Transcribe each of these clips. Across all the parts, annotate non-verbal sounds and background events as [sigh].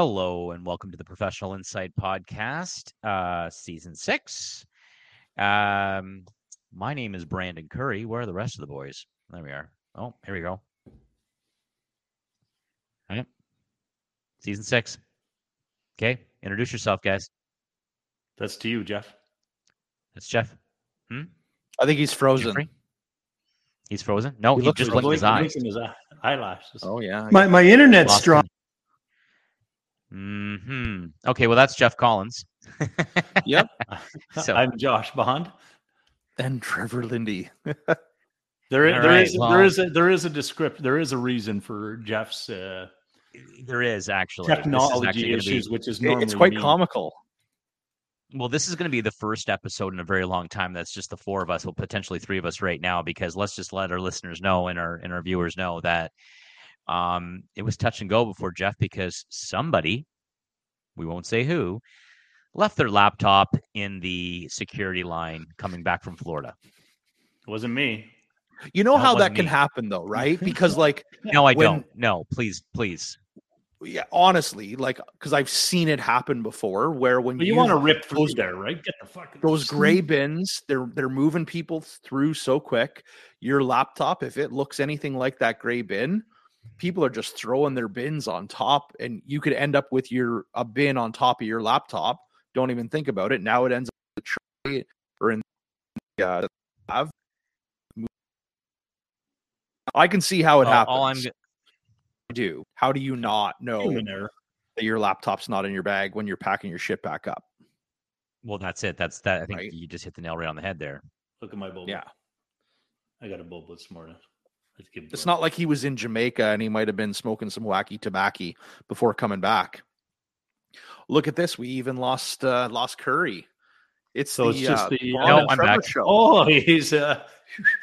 Hello and welcome to the Professional Insight Podcast, uh, Season Six. Um, my name is Brandon Curry. Where are the rest of the boys? There we are. Oh, here we go. All right. Season Six. Okay, introduce yourself, guys. That's to you, Jeff. That's Jeff. Hmm? I think he's frozen. Jeffrey? He's frozen. No, He he, looks just frozen. blinked his eyes. His eye- eyelashes. Oh yeah. My my internet's Lost strong. Hmm. Okay. Well, that's Jeff Collins. [laughs] Yep. [laughs] So- I'm Josh Bond. And Trevor Lindy. [laughs] There is, All there right, is, well- there is a there is a descript there is a reason for Jeff's uh, there is actually This is actually technology be- issues, which is normally it's quite me. comical. Well, this is going to be the first episode in a very long time. That's just the four of us, well, potentially three of us right now, because let's just let our listeners know and our and our viewers know that um, it was touch and go before Jeff because somebody, we won't say who, left their laptop in the security line coming back from Florida. It wasn't me. You know That how that wasn't can me. happen though, [laughs] right? Because like No, I When- don't. No, please, please. yeah, honestly, like because I've seen it happen before where when But you want to rip through those- there, right? Get the fucking those gray bins, they're they're moving people through so quick. Your laptop, if it looks anything like that gray bin, people are just throwing their bins on top, and you could end up with your a bin on top of your laptop. Don't even think about it. Now it ends up in the tray or in the uh, have. I can see how it All- happens. all I'm go- do. How do you not know human that your laptop's not in your bag when you're packing your shit back up? well, that's it. That's that. I think Right. you just hit the nail right on the head there. Look at my bulb. Yeah. I got a bulb this morning. Let's give It's not like he was in Jamaica and he might have been smoking some wacky tobacco before coming back. Look at this. We even lost uh lost Curry. It's So the, it's just uh, the- Bond No, I'm Trevor back. show. Oh, [laughs] he's a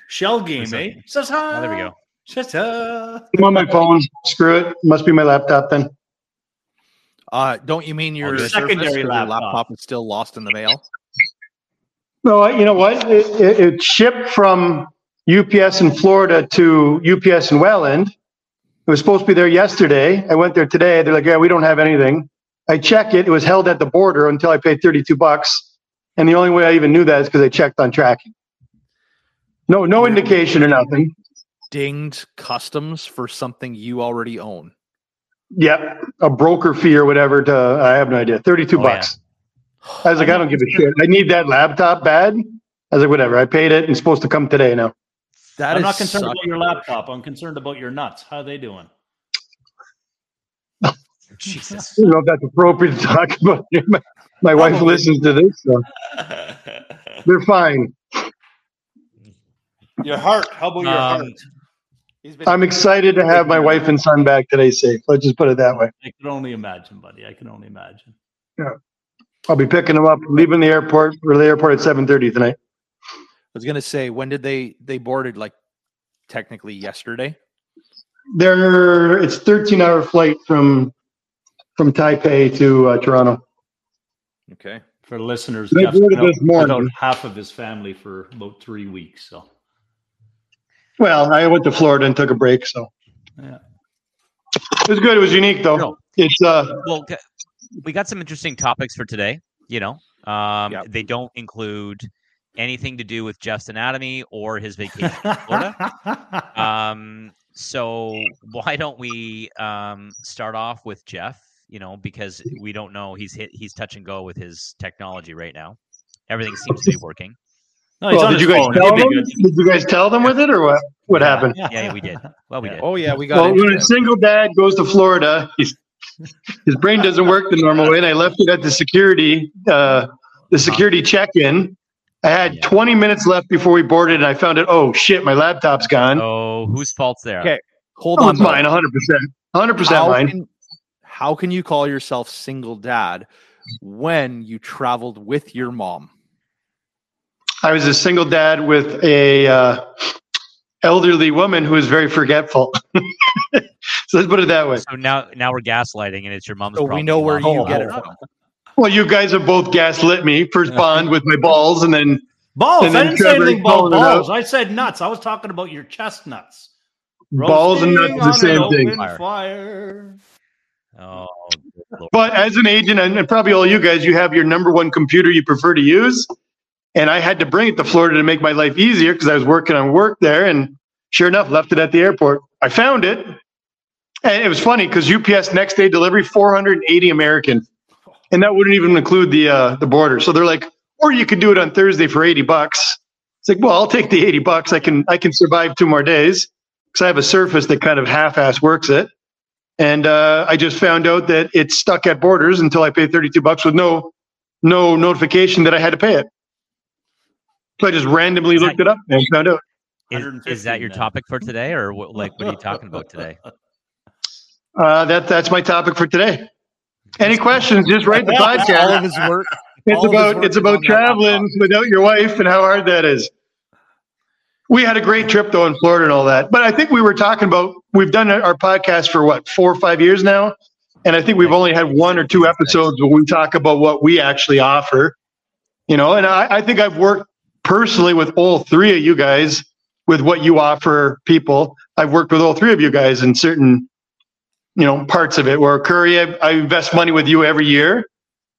shell game, eh? Says hi. Oh, there we go. Says hi. I'm on my phone. Screw it. Must be my laptop then. Uh, don't you mean your good. Surface Secondary or your laptop. laptop is still lost in the mail? No, you know what? It, it, it shipped from UPS in Florida to UPS in Welland. It was supposed to be there yesterday. I went there today. They're like, yeah, we don't have anything. I check it. It was held at the border until I paid 32 bucks. And the only way I even knew that is because I checked on tracking. No, no indication or nothing. Dinged customs for something you already own. Yep, a broker fee or whatever. To I have no idea. 32 Oh, yeah. bucks. I was like, I don't give a [sighs] shit. I need that laptop bad. I was like, whatever. I paid it. and It's supposed to come today now. That I'm is not concerned such- about your laptop. I'm concerned about your nuts. How are they doing? [laughs] Jesus. I don't know if that's appropriate to talk about. [laughs] My, my wife listens to this, so [laughs] they're fine. your heart. How about your Um, heart? He's been- I'm excited to have my wife and son back today safe. Let's just put it that way. I can only imagine, buddy. I can only imagine. Yeah. I'll be picking them up, leaving the airport or the airport at 7:30 tonight. I was gonna say, when did they they boarded? Like technically yesterday. There, it's 13 hour flight from from Taipei to uh, Toronto. Okay. For listeners, They Jeff's boarded this morning. without half of his family for about three weeks. So Well, I went to Florida and took a break, so yeah. it was good. It was unique though. No. It's uh, well, we got some interesting topics for today. You know, um, Yep. they don't include anything to do with Jeff's anatomy or his vacation in Florida. [laughs] Um, so why don't we um, start off with Jeff? You know, because we don't know he's hit he's touch and go with his technology right now. Everything seems to be working. no, well, did you guys phone. tell them? Did you guys tell them with it or what? What Yeah. happened? Yeah, [laughs] yeah, we did. Well, we Yeah. did. Oh yeah, we got. Well, into when a single dad goes to Florida, he's, his brain doesn't work the normal way, and I left it at the security, uh, the security check-in. I had Yeah. 20 minutes left before we boarded, and I found it. Oh shit, my laptop's gone. Oh, whose fault's there? Okay. Hold Oh, on, it's mine, 100 percent, 100 percent How mine. can, how can you call yourself single dad when you traveled with your mom? I was a single dad with a uh, elderly woman who was very forgetful. [laughs] so let's put it that way. So now, now we're gaslighting, and it's your mom's So we know where you Oh, get it from. Well, you guys have both gaslit me. First bond with my balls, and then Balls. And I then didn't say anything about calling it out. balls. I said nuts. I was talking about your chestnuts. balls and nuts is the same thing. Fire. Fire. Oh. But as an agent, and, and probably all you guys, you have your number one computer you prefer to use. And I had to bring it to Florida to make my life easier because I was working on work there. And sure enough, left it at the airport. I found it. And it was funny because UPS next day delivery, 480 American. And that wouldn't even include the uh, the border. So they're like, or you could do it on Thursday for 80 bucks. It's like, well, I'll take the 80 bucks. I can I can survive two more days because I have a surface that kind of half-ass works it. And uh, I just found out that it's stuck at borders until I paid 32 bucks with no no notification that I had to pay it. So I just randomly Is that- looked it up and found out. Is, is that your topic for today, or what, like what are you talking about today? Uh, that that's my topic for today. Any questions? Just write the podcast. all of his work. It's about it's about traveling without your wife and how hard that is. We had a great trip though in Florida and all that. But I think we were talking about we've done our podcast for what four or five years now, and I think we've only had one or two episodes where we talk about what we actually offer. You know, and I, I think I've worked personally with all three of you guys with what you offer people. I've worked with all three of you guys in certain, you know, parts of it. Where Curry, I, I invest money with you every year.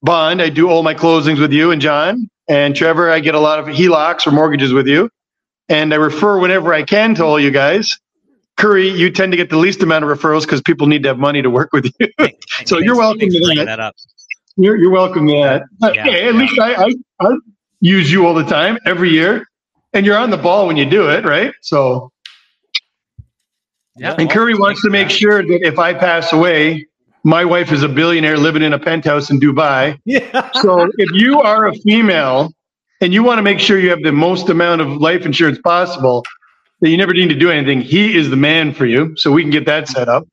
Bond, I do all my closings with you and John. And Trevor, I get a lot of HELOCs or mortgages with you. And I refer whenever I can to all you guys. Curry, you tend to get the least amount of referrals because people need to have money to work with you. [laughs] [laughs] So Thanks- you're welcome to that. that up. You're, you're welcome to that. Yeah, hey, at yeah. least I, I, I use you all the time, every year. And you're on the ball when you do it, right? So, Yeah, and Curry wants to make sure that if I pass away, my wife is a billionaire living in a penthouse in Dubai. Yeah. So if you are a female and you want to make sure you have the most amount of life insurance possible, that you never need to do anything, he is the man for you. So we can get that set up.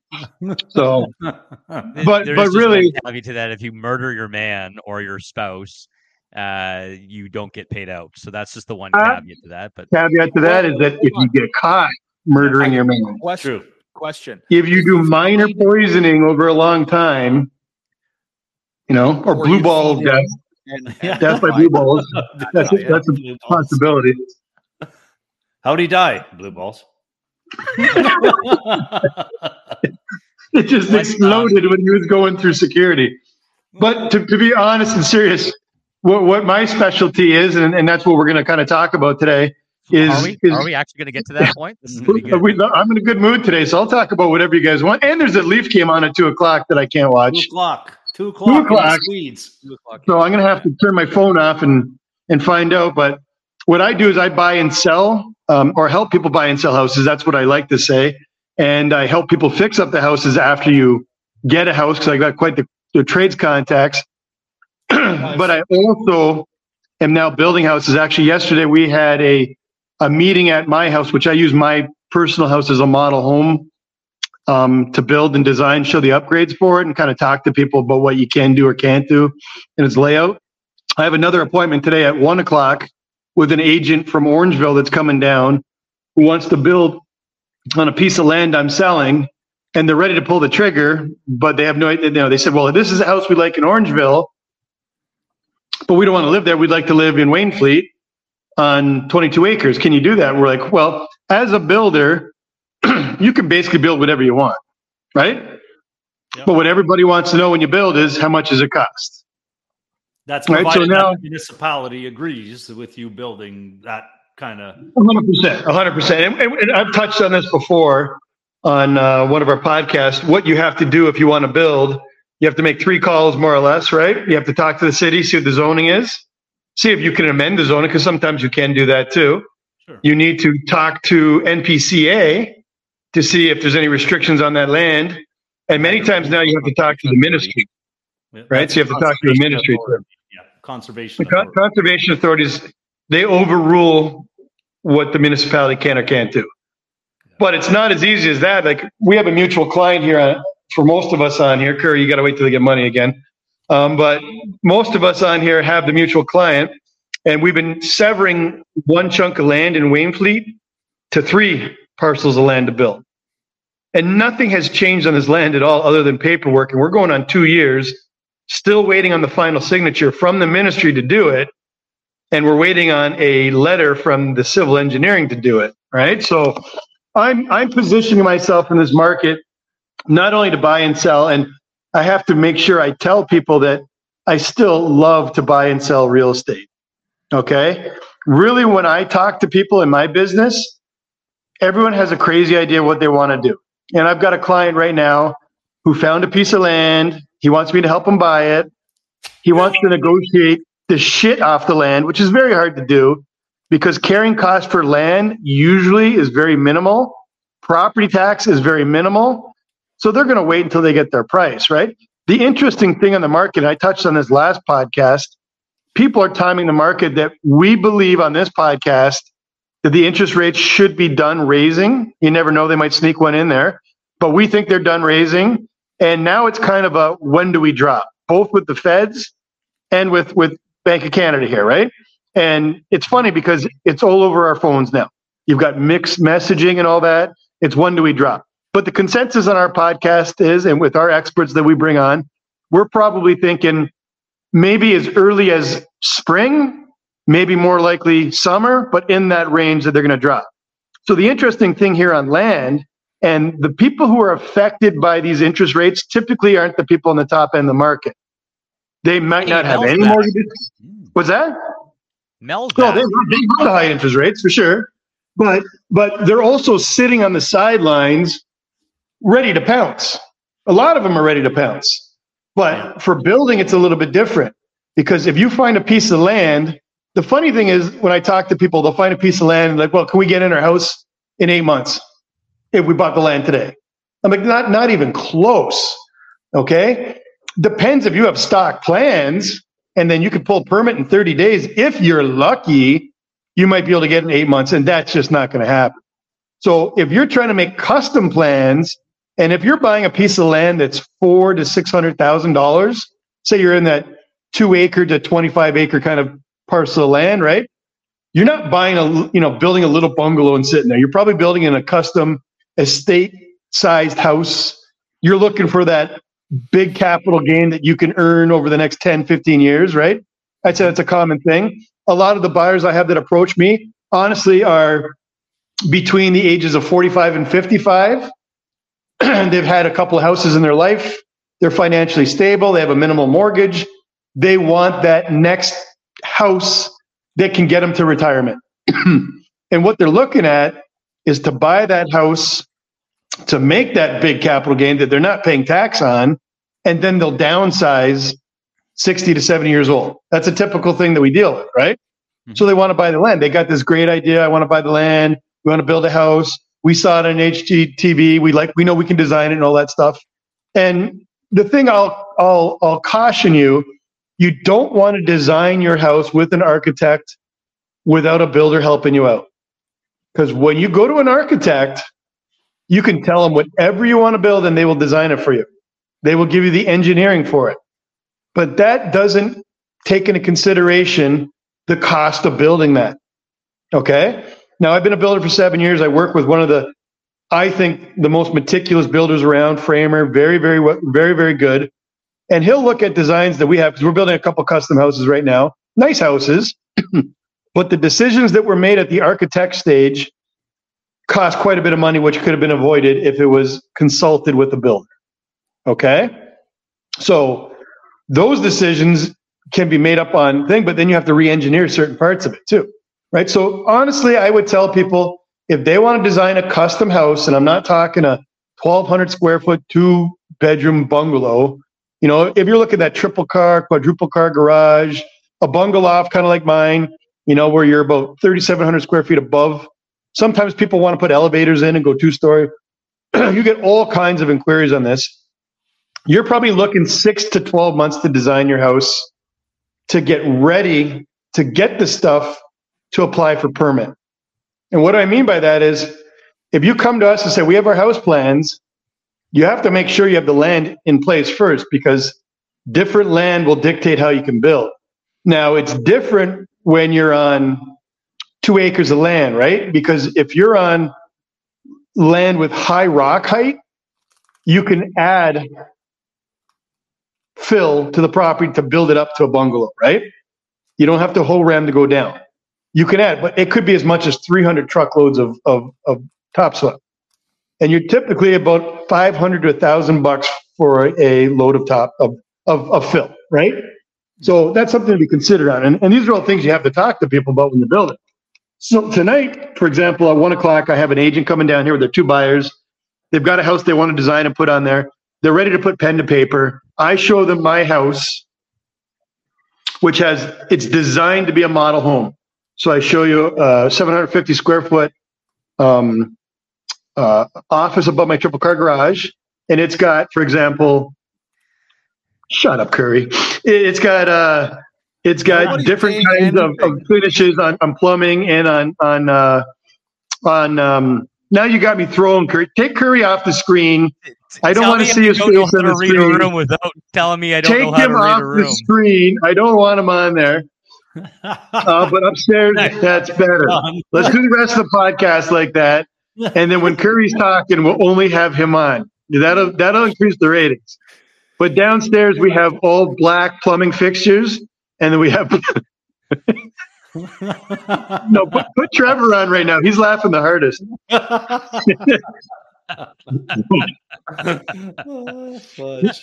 So [laughs] but- there but really- one caveat to that: if you murder your man or your spouse, uh, you don't get paid out. So that's just the one Uh, caveat to that. But caveat to that is that if you get caught murdering your man, Question. True. Question. if you do minor poisoning over a long time, you know, or Or blue you ball death, him And, [laughs] Yeah. death by blue balls, [laughs] that's, Yeah. that's a possibility. How'd he die? Blue balls. [laughs] It just Let's exploded when he was going through security. But to, to be honest and serious, what, what my specialty is, and, and that's what we're going to kind of talk about today, is, are we is are we actually going to get to that point? This is going to be good. we, I'm in a good mood today, so I'll talk about whatever you guys want. And there's a Leaf game on at two o'clock that I can't watch. Two watch, o'clock. Two o'clock. in the o'clock. Swedes. so I'm going to have to turn my phone off and and find out. But what I do is I buy and sell, um, or help people buy and sell houses. That's what I like to say, and I help people fix up the houses after you get a house because I got quite the, the trades contacts. [clears throat] but I also am now building houses. Actually, yesterday we had a a meeting at my house, which I use my personal house as a model home um, to build and design, show the upgrades for it, and kind of talk to people about what you can do or can't do in its layout. I have another appointment today at one o'clock with an agent from Orangeville that's coming down who wants to build on a piece of land I'm selling, and they're ready to pull the trigger, but they have no idea. You know, they said, "Well, this is a house we like in Orangeville, but we don't want to live there. We'd like to live in Wainfleet on 22 acres. Can you do that?" We're like, "Well, as a builder, [clears throat] you can basically build whatever you want, right?" Yep. But what everybody wants to know when you build is how much does it cost? That's Right, so now- the municipality agrees with you building that kind of. hundred percent, hundred percent. And, and I've touched on this before on uh, one of our podcasts. What you have to do if you want to build, you have to make three calls more or less, right? You have to talk to the city, see what the zoning is, see if you can amend the zoning because sometimes you can do that too. Sure. You need to talk to NPCA to see if there's any restrictions on that land. And many times now you have to talk to the ministry, right? So you have to talk to the ministry. Yeah, conservation. The con- authority. conservation authorities, they overrule what the municipality can or can't do. But it's not as easy as that. Like we have a mutual client here on, for most of us on here. Curry, you got to wait till they get money again. Um, but most of us on here have the mutual client, and we've been severing one chunk of land in Wainfleet to three parcels of land to build. And nothing has changed on this land at all other than paperwork. And we're going on two years, still waiting on the final signature from the ministry to do it. And we're waiting on a letter from the civil engineering to do it. Right. So I'm, I'm positioning myself in this market not only to buy and sell. And I have to make sure I tell people that I still love to buy and sell real estate. Okay. Really, when I talk to people in my business, everyone has a crazy idea what they want to do. And I've got a client right now who found a piece of land. He wants me to help him buy it. He wants to negotiate the shit off the land, which is very hard to do because carrying cost for land usually is very minimal. Property tax is very minimal. So they're going to wait until they get their price, right? The interesting thing on the market, I touched on this last podcast, people are timing the market that we believe on this podcast that the interest rates should be done raising. You never know, they might sneak one in there, but we think they're done raising. And now it's kind of a when do we drop, both with the feds and with, with Bank of Canada here, right? And it's funny because it's all over our phones now. You've got mixed messaging and all that. It's when do we drop? But the consensus on our podcast is, and with our experts that we bring on, we're probably thinking maybe as early as spring, maybe more likely summer, but in that range that they're going to drop. So the interesting thing here on land and the people who are affected by these interest rates typically aren't the people on the top end of the market. They might not have any mortgages. What's that? Mel's No, they, they the high interest rates for sure, but but they're also sitting on the sidelines, ready to pounce. A lot of them are ready to pounce, but for building, it's a little bit different because if you find a piece of land, the funny thing is when I talk to people, they'll find a piece of land and like, well, can we get in our house in eight months if we bought the land today? I'm like, not not even close. Okay, depends if you have stock plans and then you could pull permit in 30 days. If you're lucky, you might be able to get in eight months, and that's just not going to happen. So if you're trying to make custom plans, and if you're buying a piece of land that's four to six hundred thousand dollars, say you're in that two acre to 25 acre kind of parcel of land, right? You're not buying a you know building a little bungalow and sitting there. You're probably building in a custom estate sized house. You're looking for that big capital gain that you can earn over the next 10, 15 years, right? I'd say that's a common thing. A lot of the buyers I have that approach me, honestly, are between the ages of 45 and 55. [clears throat] They've had a couple of houses in their life. They're financially stable. They have a minimal mortgage. They want that next house that can get them to retirement. [clears throat] and what they're looking at is to buy that house to make that big capital gain that they're not paying tax on, and then they'll downsize 60 to 70 years old. That's a typical thing that we deal with, right? Mm-hmm. So they want to buy the land. They got this great idea. I want to buy the land. We want to build a house. We saw it on HGTV. We like, we know we can design it and all that stuff. And the thing I'll, I'll, I'll caution you, you don't want to design your house with an architect without a builder helping you out. Because when you go to an architect, you can tell them whatever you want to build and they will design it for you. They will give you the engineering for it. But that doesn't take into consideration the cost of building that. Okay. Now, I've been a builder for seven years. I work with one of the, I think, the most meticulous builders around, Framer, very, very, very, very good. And he'll look at designs that we have because we're building a couple custom houses right now, nice houses. [clears throat] but the decisions that were made at the architect stage cost quite a bit of money, which could have been avoided if it was consulted with the builder. Okay. So those decisions can be made up on thing, but then you have to re-engineer certain parts of it too. Right. So honestly, I would tell people if they want to design a custom house, and I'm not talking a 1200 square foot, two bedroom bungalow, you know, if you're looking at that triple car, quadruple car garage, a bungalow kind of like mine, you know, where you're about 3,700 square feet above Sometimes people want to put elevators in and go two story. [clears throat] you get all kinds of inquiries on this. You're probably looking six to 12 months to design your house to get ready to get the stuff to apply for permit. And what I mean by that is if you come to us and say, we have our house plans, you have to make sure you have the land in place first because different land will dictate how you can build. Now, it's different when you're on two acres of land, right? Because if you're on land with high rock height, you can add fill to the property to build it up to a bungalow, right? You don't have to whole ram to go down. You can add, but it could be as much as 300 truckloads of, of, of topsoil. And you're typically about 500 to 1,000 bucks for a load of top of, of, of fill, right? So that's something to be considered on. And, and these are all things you have to talk to people about when you're building. So tonight, for example, at one o'clock, I have an agent coming down here with their two buyers. They've got a house they want to design and put on there. They're ready to put pen to paper. I show them my house, which has it's designed to be a model home. So I show you a 750 square foot um, uh, office above my triple car garage, and it's got, for example, shut up, Curry. It, it's got uh, it's got different kinds of, of finishes on, on plumbing and on on uh, on. Um, now you got me throwing Curry. Take Curry off the screen. I don't Tell wanna see his face on the screen. room without telling me I don't Take to him off the screen. I don't want him on there. Uh, but upstairs, that's better. Let's do the rest of the podcast like that, and then when [laughs] Curry's talking, we'll only have him on. That'll that'll increase the ratings. But downstairs we have all black plumbing fixtures, and then we have [laughs] no. Put, put Trevor on right now. He's laughing the hardest. [laughs]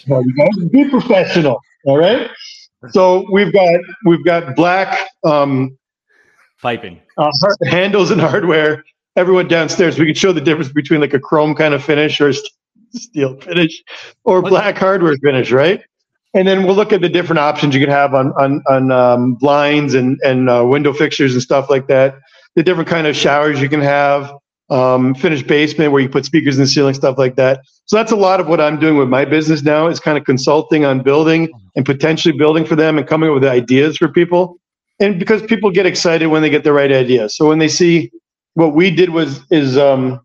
Guys be professional, all right? So we've got we've got black um, Piping. uh, handles and hardware. Everyone downstairs, we can show the difference between like a chrome kind of finish or steel finish or black hardware finish, right? And then we'll look at the different options you can have on on on um, blinds and and uh, window fixtures and stuff like that. The different kind of showers you can have, um, finished basement where you put speakers in the ceiling, stuff like that. So that's a lot of what I'm doing with my business now is kind of consulting on building and potentially building for them and coming up with ideas for people. And because people get excited when they get the right idea. So when they see what we did was is um,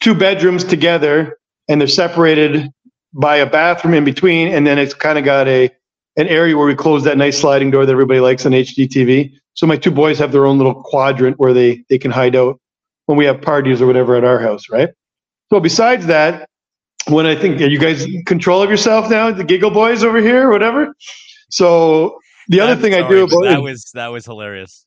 two bedrooms together and they're separated by a bathroom in between, and then it's kind of got a an area where we close that nice sliding door that everybody likes on HGTV. So my two boys have their own little quadrant where they they can hide out when we have parties or whatever at our house, right? So besides that, when I think are you guys in control of yourself now, the giggle boys over here, or whatever. So the other I'm thing I do about that was that was hilarious.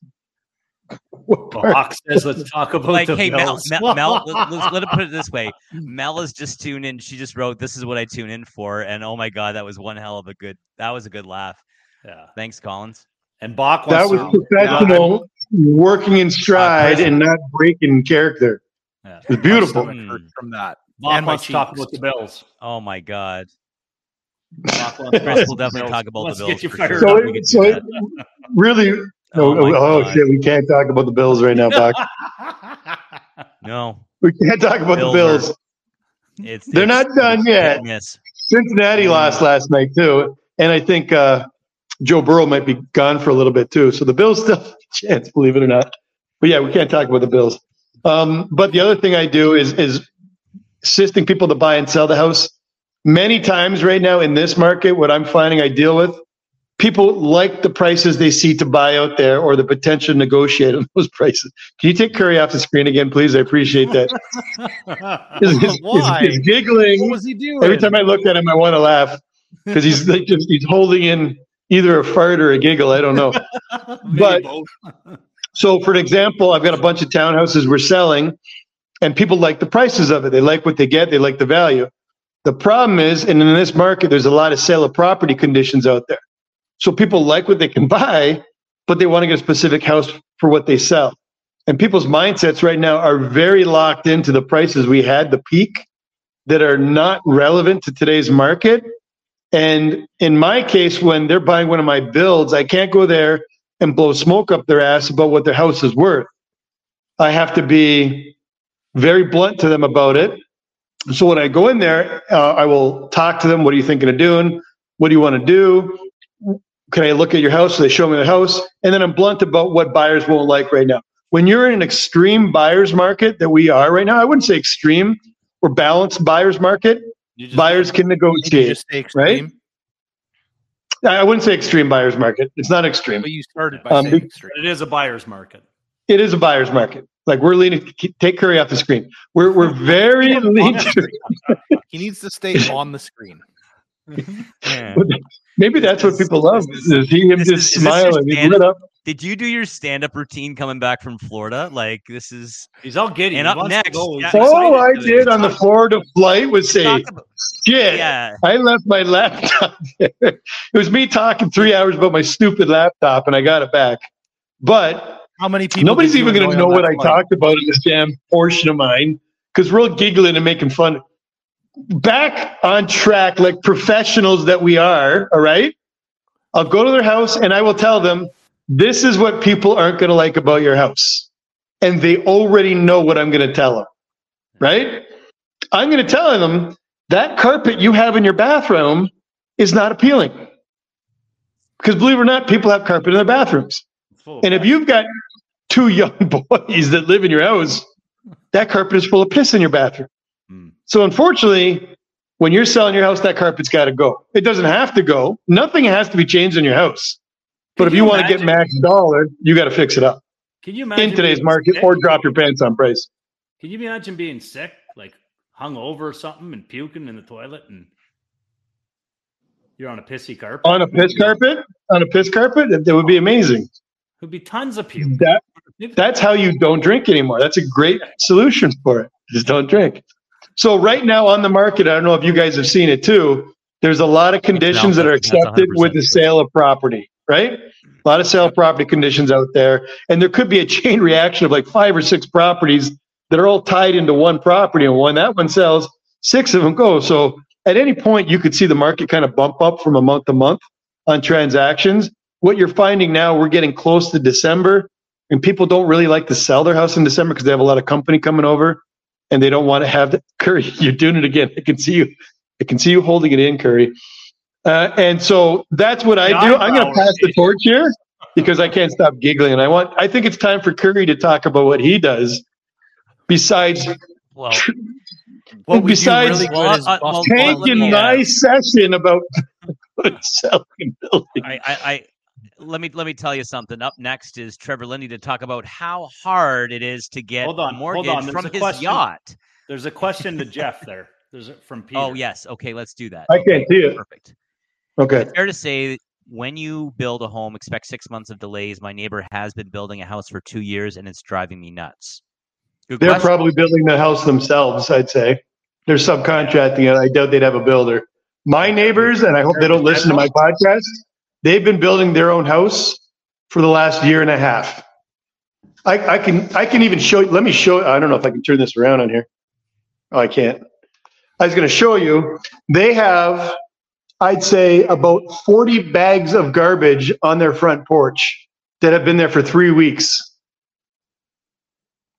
what? Hawk says, let's talk about Like, the hey, Mel, Mel, Mel [laughs] let, let's, let it put it this way: Mel is just tuned in. She just wrote, "This is what I tune in for," and oh my god, that was one hell of a good. That was a good laugh. yeah. Thanks, Collins. And Bach that was to, professional, working in stride and not breaking character. yeah. It's beautiful. Stomach from that. Bach And my wants to talk about the Bills. Oh my god, Bach wants to Chris talk will definitely talk about Let's the get Bills you for fired sure. So, it, so it really, [laughs] Oh oh, oh shit, we can't talk about the Bills right now, Buck. [laughs] No, We can't talk about the Bills Bills. it's They're it's- not done it's yet. hit and Miss. Cincinnati lost last night too, and I think uh, Joe Burrow might be gone for a little bit too. So the Bills still have a chance, believe it or not. But yeah, we can't talk about the Bills. Um, but the other thing I do is is assisting people to buy and sell the house. Many times right now in this market, what I'm finding I deal with, people like the prices they see to buy out there or the potential to negotiate on [laughs] those prices. Can you take Curry off the screen again, please? I appreciate that. [laughs] He's, he's- Why? he's giggling. What was he doing? Every time I look at him, I want to laugh because he's like just he's holding in either a fart or a giggle. I don't know. [laughs] But so, for an example, I've got a bunch of townhouses we're selling, and people like the prices of it. They like what they get. They like the value. The problem is, and in this market, there's a lot of sale of property conditions out there. So people like what they can buy, but they want to get a specific house for what they sell. And people's mindsets right now are very locked into the prices we had, the peak, that are not relevant to today's market. And in my case, when they're buying one of my builds, I can't go there and blow smoke up their ass about what their house is worth. I have to be very blunt to them about it. So when I go in there, uh, I will talk to them. What are you thinking of doing? What do you want to do? Can I look at your house? So they show me the house. And then I'm blunt about what buyers won't like right now. When you're in an extreme buyer's market that we are right now, I wouldn't say extreme or balanced buyer's market. You just- Buyers can Did you negotiate. just say extreme? I wouldn't say extreme buyer's market. It's not extreme. But you started by Um, saying be- extreme. It is a buyer's market. It is a buyer's market. Like we're leaning. Take Curry off the screen. We're we're very [laughs] lean. [laughs] He needs to stay on the screen. [laughs] Maybe that's what people love. Is see him just is- is this your smiling. He's stand- lit up. Did you do your stand-up routine coming back from Florida? Like this is He's all giddy. And He up next, go. Yeah. excited Oh, I to- did on the Florida flight was say, about, shit, yeah. I left my laptop [laughs] there. It was me talking three hours about my stupid laptop and I got it back. But How many people? nobody's even going to know what that I talked about in this damn portion of mine because we're all giggling and making fun. Back on track like professionals that we are, all right? I'll go to their house and I will tell them, this is what people aren't going to like about your house. And they already know what I'm going to tell them, right? I'm going to tell them that carpet you have in your bathroom is not appealing. Because believe it or not, people have carpet in their bathrooms. It's full of And if you've got two [laughs] young boys that live in your house, that carpet is full of piss in your bathroom. Hmm. So unfortunately, when you're selling your house, that carpet's got to go. It doesn't have to go. Nothing has to be changed in your house. But if you, you want to get max dollar, you got to fix it up Can you imagine in today's market sick? or drop your pants on price. Can you imagine being sick, like hung over or something, and puking in the toilet, and you're on a pissy carpet? On a piss carpet, on a piss carpet, that, that would be amazing. Would be tons of puke. That that's how you don't drink anymore. That's a great solution for it. Just don't drink. So right now on the market, I don't know if you guys have seen it too. There's a lot of conditions that are accepted with the sale of property, right? A lot of sale property conditions out there, and there could be a chain [laughs] reaction of like five or six properties that are all tied into one property, and when that one sells, six of them go. So at any point, you could see the market kind of bump up from a month to month on transactions. What you're finding now, we're getting close to December, and people don't really like to sell their house in December because they have a lot of company coming over, and they don't want to have the [laughs] Curry. You're doing it again. I can see you. I can see you holding it in, Curry. Uh, and so that's what I The do. I'm going to pass the torch here because I can't stop giggling, and I want. I think it's time for Curry to talk about what he does. Besides Well, What we Besides- really good Well, is uh, well, the well, bubble. let taking my session about [laughs] selling and building. I, I, I let me let me tell you something. Up next is Trevor Lindy to talk about how hard it is to get Hold on, a hold mortgage on, there's from a his question. yacht. There's a question to Jeff there. There's a, from [laughs] Peter. Oh yes, okay, let's do that. I can't see it. Perfect. Okay. Fair to say, when you build a home, expect six months of delays. My neighbor has been building a house for two years, and it's driving me nuts. Good They're question. probably building the house themselves, I'd say. They're subcontracting it. I doubt they'd have a builder. My neighbors, and I hope they don't listen to my podcast, they've been building their own house for the last year and a half. I, I can I can even show you. Let me show. I don't know if I can turn this around on here. Oh, I can't. I was going to show you. They have, I'd say, about forty bags of garbage on their front porch that have been there for three weeks.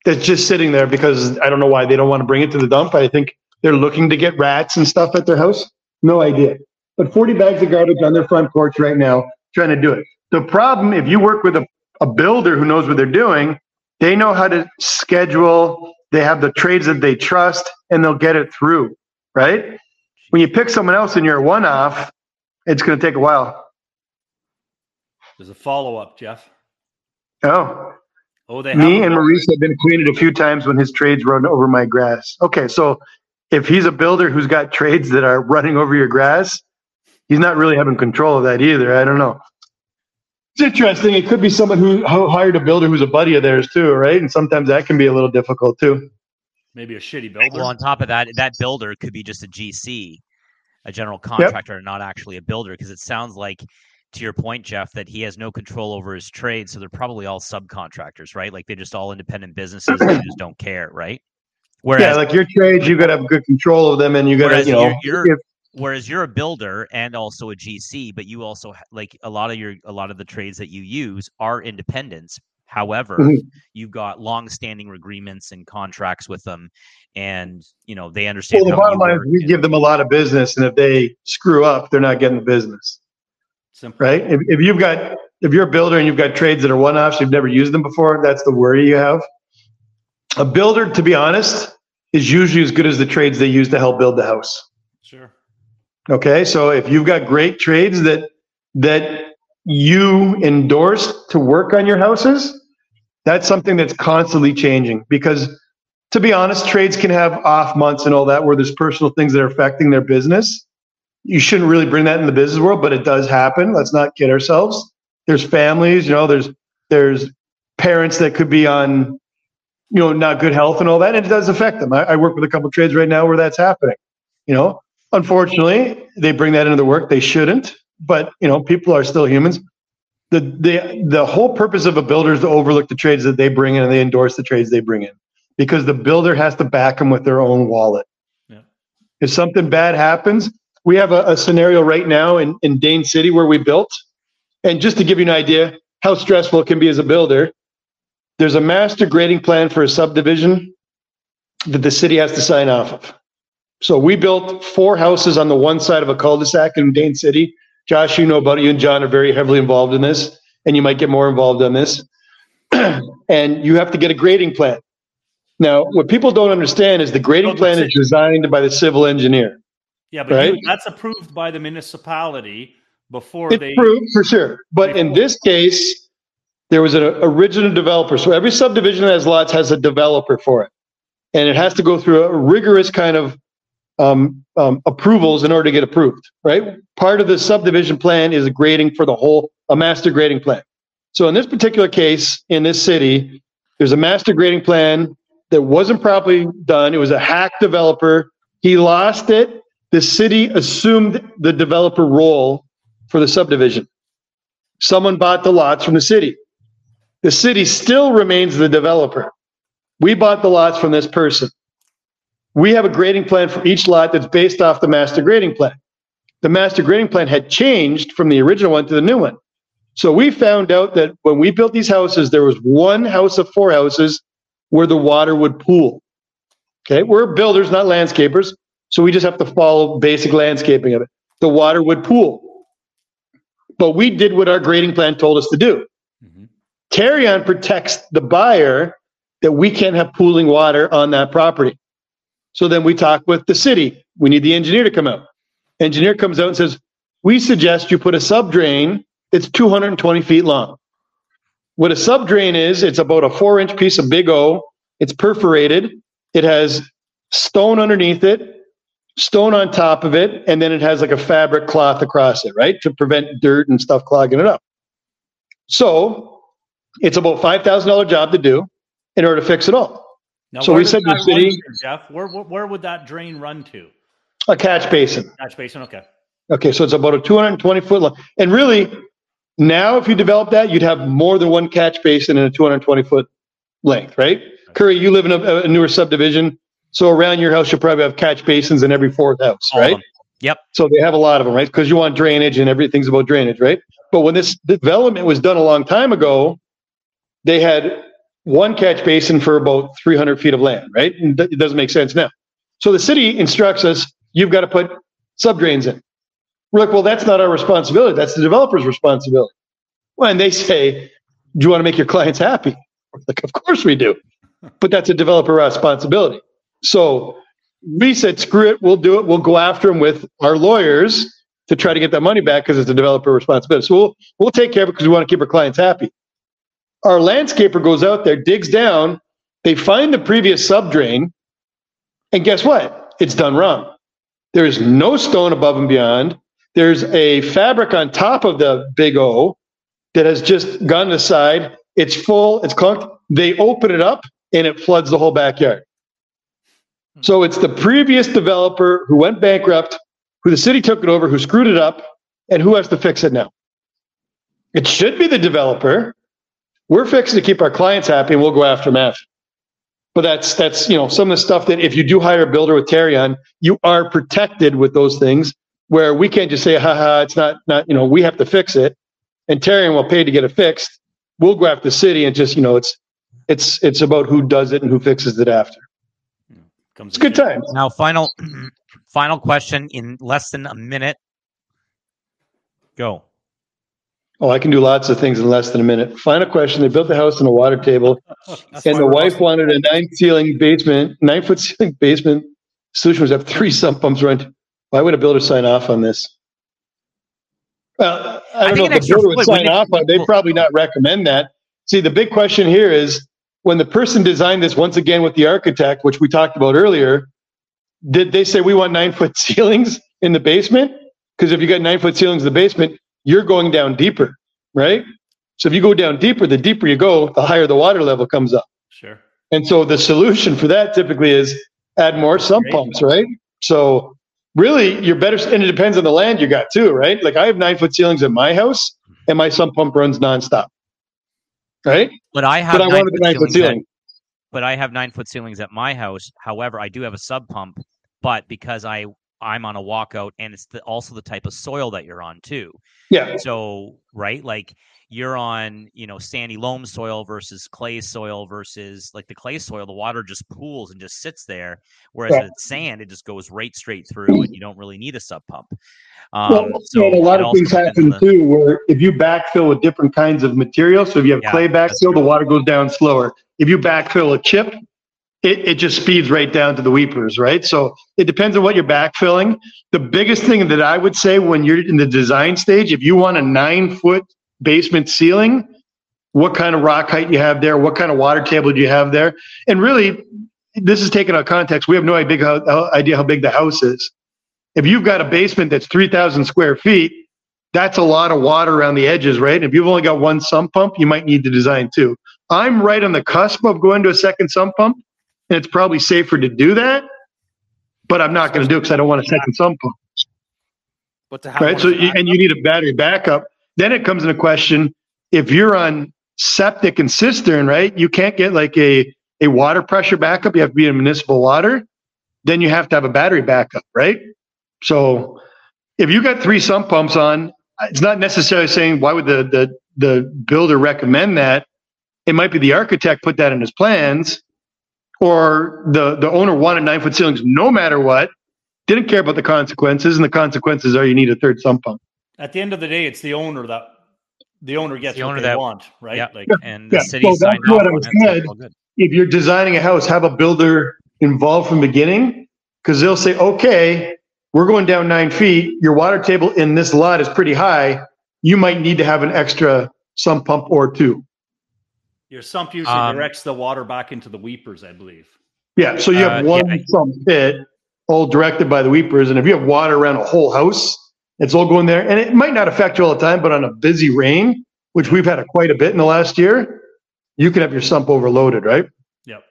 That's just sitting there because I don't know why they don't want to bring it to the dump. I think they're looking to get rats and stuff at their house. No idea. But 40 bags of garbage on their front porch right now, trying to do it. The problem, if you work with a, a builder who knows what they're doing, they know how to schedule, they have the trades that they trust, and they'll get it through, right? When you pick someone else and you're a one off, it's going to take a while. There's a follow up, Jeff. Oh, Oh, they Me and Maurice have been acquainted a few times when his trades run over my grass. Okay, so if he's a builder who's got trades that are running over your grass, he's not really having control of that either. I don't know. It's interesting. It could be someone who, who hired a builder who's a buddy of theirs too, right? And sometimes that can be a little difficult too. Maybe a shitty builder. Well, on top of that, that builder could be just a GC, a general contractor, and not actually a builder. Because it sounds like, to your point, Jeff, that he has no control over his trade. So they're probably all subcontractors, right? Like they're just all independent businesses. and they just don't care, right? Whereas, yeah, like your trades, you got to have good control of them, and you got to, Whereas you know, you're- you're- if- whereas you're a builder and also a GC, but you also like a lot of your a lot of the trades that you use are independents. However, Mhm. you've got long-standing agreements and contracts with them, and you know they understand. well, the bottom line is we and- give them a lot of business, and if they screw up, they're not getting the business. Simple. right? If, if you've got if you're a builder and you've got trades that are one offs, you've never used them before, that's the worry you have. A builder, to be honest, is usually as good as the trades they use to help build the house. Sure. Okay, so if you've got great trades that that you endorse to work on your houses, that's something that's constantly changing because to be honest, trades can have off months and all that where there's personal things that are affecting their business. You shouldn't really bring that in the business world, but it does happen. Let's not kid ourselves. There's families, you know, there's There's parents that could be on, you know, not good health and all that, and it does affect them. I, I work with a couple trades right now where that's happening. You know, unfortunately, they bring that into the work. They shouldn't, but you know, people are still humans. The the the whole purpose of a builder is to overlook the trades that they bring in and they endorse the trades they bring in because the builder has to back them with their own wallet. Yeah. If something bad happens, we have a, a scenario right now in, in Dain City where we built. And just to give you an idea how stressful it can be as a builder, there's a master grading plan for a subdivision that the city has to sign off of. So we built four houses on the one side of a cul-de-sac in Dain City. Josh, you know about it. You and John are very heavily involved in this, and you might get more involved on this. [clears throat] and you have to get a grading plan. Now, what people don't understand is the grading plan is designed by the civil engineer. Yeah, but Right. you, that's approved by the municipality before It's they. approved for sure. But in this case, there was an original developer. So every subdivision that has lots has a developer for it. And it has to go through a rigorous kind of um, um, approvals in order to get approved, right? Part of the subdivision plan is a grading for the whole, a master grading plan. So in this particular case, in this city, there's a master grading plan that wasn't properly done. It was a hack developer. He lost it. The city assumed the developer role for the subdivision. Someone bought the lots from the city. The city still remains the developer. We bought the lots from this person. We have a grading plan for each lot that's based off the master grading plan. The master grading plan had changed from the original one to the new one. So we found out that when we built these houses, there was one house of four houses where the water would pool. Okay, we're builders, not landscapers, so we just have to follow basic landscaping of it. The water would pool. But we did what our grading plan told us to do. Mhm. Tarion protects the buyer that we can't have pooling water on that property. So then we talk with the city. We need the engineer to come out. Engineer comes out and says, we suggest you put a sub drain It's 220 feet long. What a sub drain is, it's about a four inch piece of big O. It's perforated. It has stone underneath it, stone on top of it, and then it has like a fabric cloth across it, right? To prevent dirt and stuff clogging it up. So it's about $5,000 job to do in order to fix it all. Now, So we said the city- to, Jeff, where, where where would that drain run to? A catch basin. Catch basin. Okay. Okay, so it's about a 220 foot long. And really, now if you develop that, you'd have more than one catch basin in a 220 foot length, right? Curry, you live in a, a newer subdivision, so around your house, you'll probably have catch basins in every fourth house, All right? Yep. So they have a lot of them, right? Because you want drainage and everything's about drainage, right? But when this development was done a long time ago, they had one catch basin for about 300 feet of land, right? And it doesn't make sense now. So the city instructs us, you've got to put sub drains in. We're like, well, that's not our responsibility. That's the developer's responsibility. Well, and they say, do you want to make your clients happy? We're like, of course we do. But that's a developer responsibility. So we said, screw it, we'll do it. We'll go after them with our lawyers to try to get that money back because it's a developer responsibility. So we'll, we'll take care of it because we want to keep our clients happy. Our landscaper goes out there, digs down, they find the previous sub drain, and guess what? It's done wrong. There is no stone above and beyond. There's a fabric on top of the big O that has just gone aside. It's full, it's clunked. They open it up and it floods the whole backyard. Hmm. So it's the previous developer who went bankrupt, who the city took it over, who screwed it up, and who has to fix it now? It should be the developer. We're fixing to keep our clients happy and we'll go after them after. But that's that's you know some of the stuff that if you do hire a builder with Tarion, you are protected with those things where we can't just say, haha, it's not not, you know, we have to fix it. And Tarion will pay to get it fixed. We'll go after the city and just, you know, it's it's it's about who does it and who fixes it after. Comes It's good time. Now, final [clears throat] final question in less than a minute. Go. Oh, I can do lots of things in less than a minute. Final question. They built the house on a water table, [laughs] and the wife wanted a nine ceiling basement, nine foot ceiling basement. Solution was have three sump pumps run. Why would a builder sign off on this? Well, I I don't an know if the builder would sign off on. it. They'd probably not recommend that. See, the big question here is when the person designed this once again with the architect, which we talked about earlier, did they say we want nine foot [laughs] ceilings in the basement? Because if you got nine foot ceilings in the basement, you're going down deeper, right? So if you go down deeper, the deeper you go, the higher the water level comes up. Sure. And so the solution for that typically is add more sump pumps, right? So really, you're better, and it depends on the land you got too, right? Like I have nine foot ceilings in my house, mm-hmm. and my sump pump runs nonstop, right? But I have But I nine wanted the foot nine foot ceilings at- ceiling. but I have nine foot ceilings at my house. However, I do have a sub pump, but because I I'm on a walkout and it's the, also the type of soil that you're on too. Yeah, So right, like you're on you know sandy loam soil versus clay soil versus like the clay soil, the water just pools and just sits there, whereas Yeah. with sand it just goes right straight through and you don't really need a sub pump. Um, well, so a lot of things happen the- too, where if you backfill with different kinds of material, so if you have Yeah, clay backfill, the water goes down slower. If you backfill a chip, it, it just speeds right down to the weepers, right? So it depends on what you're backfilling. The biggest thing that I would say when you're in the design stage, if you want a nine foot basement ceiling, what kind of rock height you have there, what kind of water table do you have there, and really, this is taken out of context. We have no idea how, big the house is. If you've got a basement that's three thousand square feet, that's a lot of water around the edges, right? And if you've only got one sump pump, you might need to design two. I'm right on the cusp of going to a second sump pump, it's probably safer to do that. But I'm not going to do it because I don't want a second sump pump, But to have right? So you, and you need a battery backup. Then it comes into question if you're on septic and cistern, right? You can't get like a a water pressure backup. You have to be in municipal water. Then you have to have a battery backup, right? So if you got three sump pumps on, it's not necessarily saying why would the the the builder recommend that. It might be the architect put that in his plans, or the the owner wanted nine foot ceilings no matter what. Didn't care about the consequences, and the consequences are you need a third sump pump. At the end of the day, it's the owner that the owner gets the what owner they that- want, right? Yeah, Like and the Yeah, city well, that's signed what I was it, said. good. if you're designing a house, have a builder involved from the beginning because they'll say, okay, we're going down nine feet. Your water table in this lot is pretty high. You might need to have an extra sump pump or two. Your sump usually Um, directs the water back into the weepers, I believe. Yeah, so you have Uh, one yeah. sump pit, all directed by the weepers. And if you have water around a whole house, it's all going there. And it might not affect you all the time, but on a busy rain, which we've had a quite a bit in the last year, you can have your sump overloaded, right? Yep.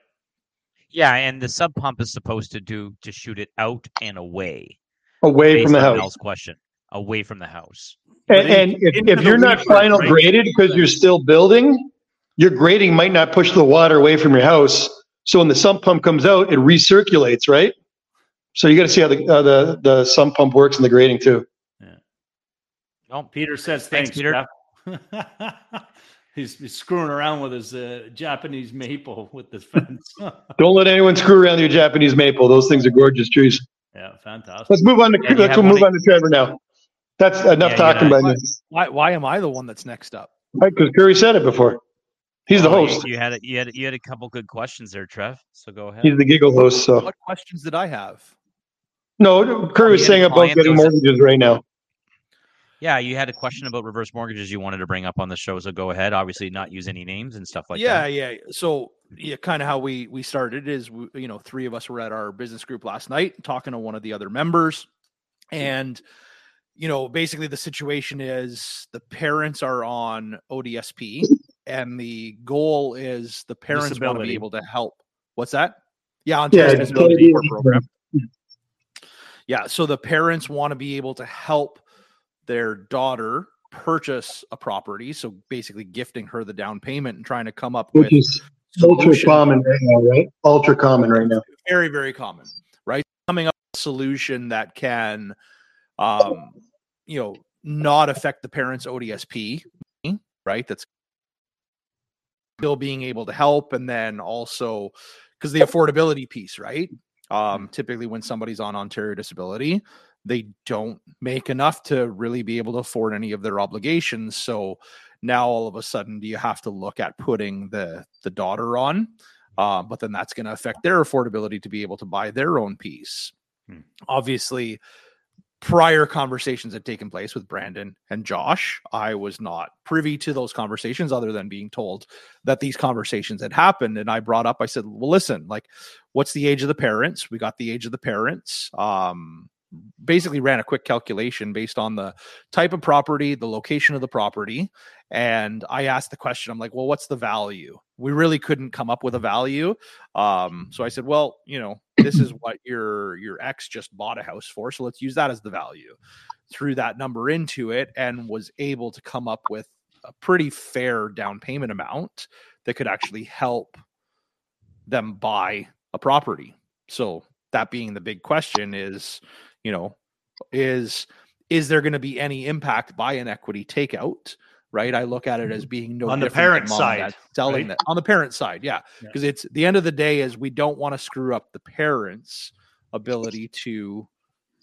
Yeah, and the sub pump is supposed to do to shoot it out and away. Away from the house. Mel's question, away from the house. And, and if, into if you're not final graded because you're still building, your grading might not push the water away from your house. So when the sump pump comes out, it recirculates, right? So you got to see how the, how the the sump pump works in the grading too. No, Peter says Thanks, thanks, Peter. [laughs] He's, he's screwing around with his uh, Japanese maple with the fence. [laughs] Don't let anyone screw around with your Japanese maple. Those things are gorgeous trees. yeah, fantastic. Let's move on to Yeah, let's have move one- on to Trevor now. That's enough Yeah, talking you're by why, why am I the one that's next up? Right, because Curry said it before. He's the Oh, host. You, had a, you had you had a couple good questions there, Trev. So go ahead. He's the giggle host. So What questions did I have? no, Curry was saying about getting was- mortgages right now. Yeah, you had a question about reverse mortgages you wanted to bring up on the show. So go ahead. Obviously, not use any names and stuff like yeah, that. Yeah, yeah. So yeah, kind of how we we started is we, you know three of us were at our business group last night talking to one of the other members, and you know basically the situation is the parents are on ODSP, and the goal is the parents want to be able to help. What's that? Yeah, on Yeah, disability disability support program. Yeah, so the parents want to be able to help their daughter purchase a property. So basically gifting her the down payment and trying to come up Which with is ultra solution. common right now, right? Ultra common right now. very, very common, right? Coming up with a solution that can um, you know, not affect the parents' ODSP, right? That's still being able to help and then also because the affordability piece, right? Um, typically when somebody's on Ontario disability, they don't make enough to really be able to afford any of their obligations. So now all of a sudden do you have to look at putting the the daughter on? Uh, but then that's going to affect their affordability to be able to buy their own piece. Hmm. Obviously, prior conversations had taken place with Brandon and Josh. I was not privy to those conversations other than being told that these conversations had happened. And I brought up, I said, well, listen, like, what's the age of the parents? We got the age of the parents. Um, basically ran a quick calculation based on the type of property, the location of the property, and I asked the question. I'm like, well, what's the value? We really couldn't come up with a value. Um, so I said, well, you know, this is [coughs] what your your ex just bought a house for, so let's use that as the value. Threw that number into it and was able to come up with a pretty fair down payment amount that could actually help them buy a property. So that being the big question is, you know, is is there going to be any impact by an equity takeout? Right. I look at it as mm-hmm. being no On the parent side, selling right? that on the parent side. Yeah. Yeah. Because it's the end of the day is we don't want to screw up the parents' ability to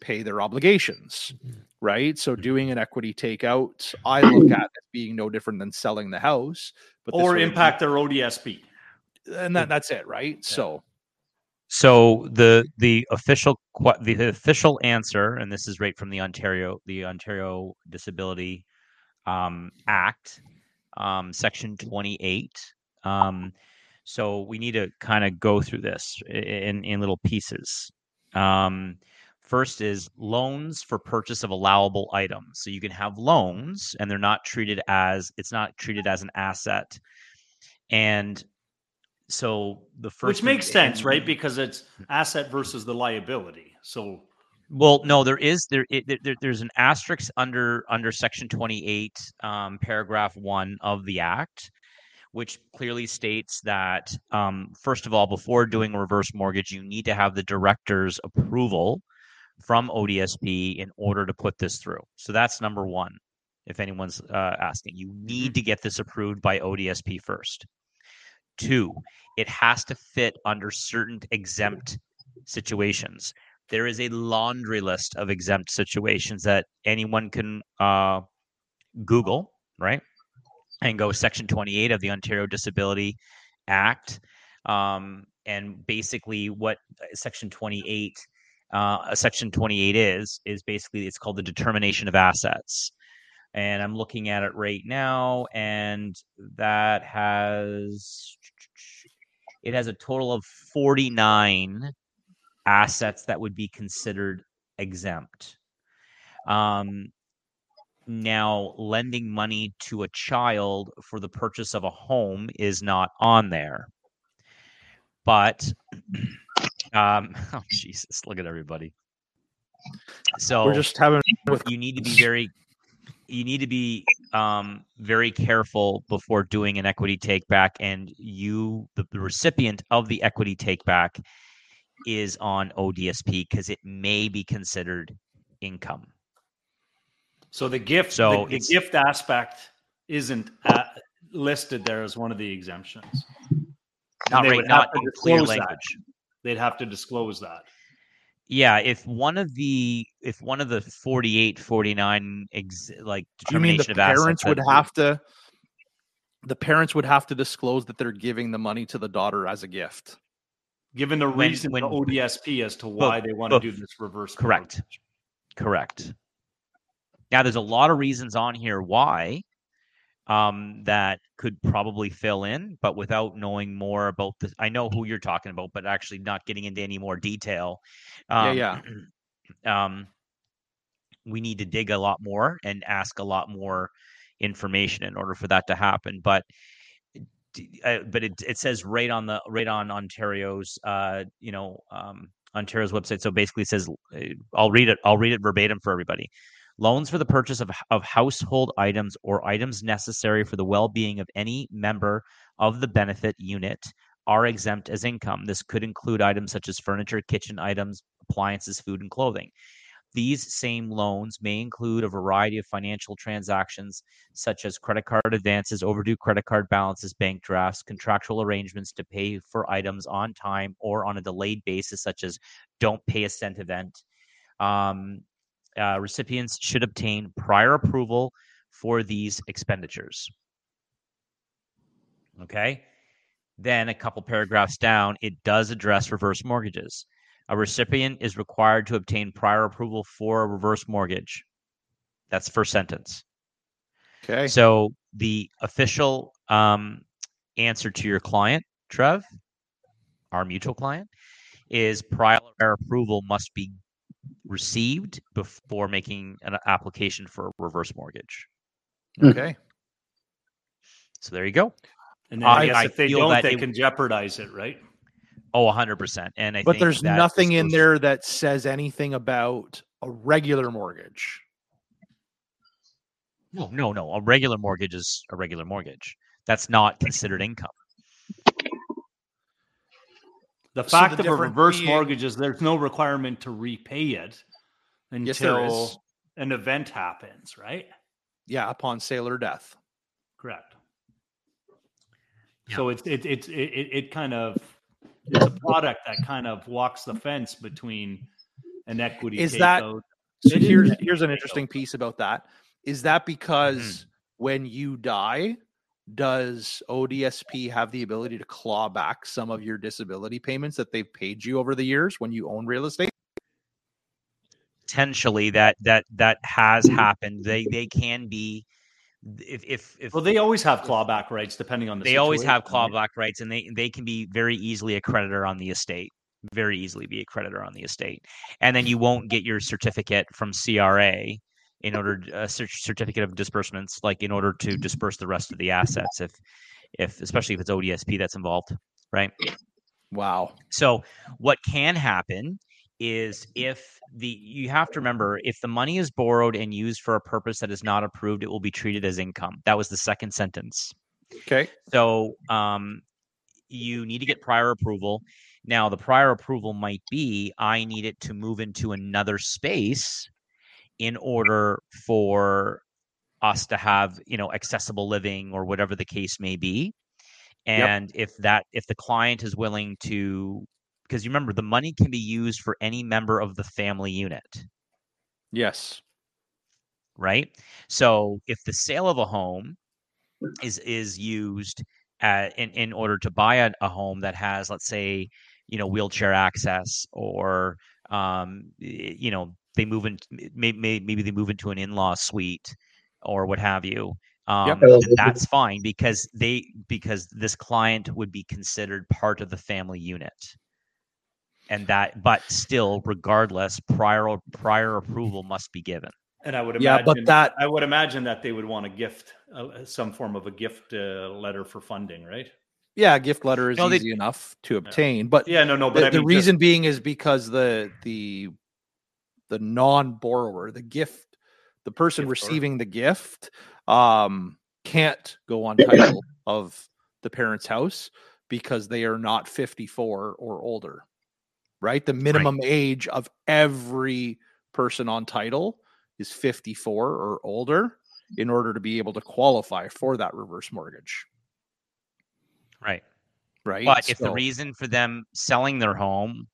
pay their obligations. Mm-hmm. Right. So mm-hmm. doing an equity takeout, I look at as being no different than selling the house, but or impact their ODSP. and that, that's it. Right. So So the the official the official answer, and this is right from the Ontario the Ontario Disability um, Act, um, Section twenty eight. Um, so we need to kind of go through this in in little pieces. Um, first is loans for purchase of allowable items. So you can have loans, and they're not treated as it's not treated as an asset, and so the first Which thing- makes sense, right? Because it's asset versus the liability. So Well, no, there is there, it, there- there there's an asterisk under under section 28 um, paragraph 1 of the act which clearly states that um, first of all before doing a reverse mortgage you need to have the director's approval from ODSP in order to put this through. So that's number 1 if anyone's uh, asking. You need to get this approved by ODSP first. Two, it has to fit under certain exempt situations there is a laundry list of exempt situations that anyone can uh, Google, right? And go section 28 of the Ontario Disability Act. Um, and basically, what uh, section 28, uh, section 28 is, is basically it's called the determination of assets. And I'm looking at it right now, and that has it has a total of 49 assets that would be considered exempt. Um, now, lending money to a child for the purchase of a home is not on there. But, [clears throat] um, [laughs] oh, Jesus, look at everybody. So we're just having you need to be very you need to be um, very careful before doing an equity take back and you the, the recipient of the equity take back is on odsp because it may be considered income so the gift So the, the gift aspect isn't uh, listed there as one of the exemptions. Not right not in clear disclose that. language They'd have to disclose that. Yeah if one of the if one of the 48 49 ex, like you mean the of assets parents would have to the parents would have to disclose that they're giving the money to the daughter as a gift Given the When- reason when- to ODSP as to why they want to do this reverse. Correct. mortgage. Correct. Now, there's a lot of reasons on here why um, that could probably fill in, but without knowing more about this, I know who you're talking about, but actually not getting into any more detail. Um, Yeah, yeah. [clears throat] Um, we need to dig a lot more and ask a lot more information in order for that to happen. But uh, but it, it says right on the right on Ontario's uh you know um Ontario's website. So basically, it says uh, I'll read it. I'll read it verbatim for everybody. Loans for the purchase of of household items or items necessary for the well-being of any member of the benefit unit are exempt as income. This could include items such as furniture, kitchen items, appliances, food, and clothing. These same loans may include a variety of financial transactions such as credit card advances, overdue credit card balances, bank drafts, contractual arrangements to pay for items on time or on a delayed basis, such as don't pay a cent event. Um, uh, recipients should obtain prior approval for these expenditures. Okay. Then a couple paragraphs down, it does address reverse mortgages. A recipient is required to obtain prior approval for a reverse mortgage. That's the first sentence. okay So the official um, answer to your client, Trev, our mutual client, is prior approval must be received before making an application for a reverse mortgage. Hmm. Okay. So there you go. And then I, I- guess I if they don't, they it- can jeopardize it, right? Oh, 100%. And I But think there's that nothing in there that says anything about a regular mortgage. No, no, no. A regular mortgage is a regular mortgage. That's not considered income. The So fact the of a reverse being- mortgage is there's no requirement to repay it until is. an event happens, right? Yeah, upon sale or death. Correct. Yeah. So it's it, it's it, it it kind of it's a product that kind of walks the fence between an equity Is that- So here's an here's an interesting piece about that. Is that because Mm-hmm. when you die, does ODSP have the ability to claw back some of your disability payments that they've paid you over the years when you own real estate? Potentially that that that has happened. They they can be if if if Well, they always have clawback rights depending on the. they always have clawback rights and they they can be very easily a creditor on the estate very easily be a creditor on the estate and then you won't get your certificate from cra in order a certificate of disbursements like in order to disperse the rest of the assets if if especially if it's odsp that's involved right Wow. so what can happen is if the you have to remember if the money is borrowed and used for a purpose that is not approved it will be treated as income that was the second sentence Okay. so um, you need to get prior approval. Now, the prior approval might be I need it to move into another space in order for us to have, you know, accessible living or whatever the case may be. And if that, if the client is willing to, because you remember the money can be used for any member of the family unit Yes. right? So if the sale of a home is is used uh, in in order to buy a, a home that has, let's say, you know, wheelchair access, or um, you know, they move in, maybe maybe they move into an in law suite, or what have you. Um, then that's fine because they because this client would be considered part of the family unit and that but still regardless prior prior approval must be given And I would Yeah, imagine but that I would imagine that they would want a gift, uh, some form of a gift uh, letter for funding, right? yeah, a gift letter is No, they- easy enough to obtain, but Yeah, no, no, but the, I the mean, reason being is because the the the non-borrower, the gift, the person Giftor. receiving the gift, um, can't go on title of the parent's house because they are not 54 or older. Right? The minimum age of every person on title is 54 or older in order to be able to qualify for that reverse mortgage. right Right? but if the reason for them selling their home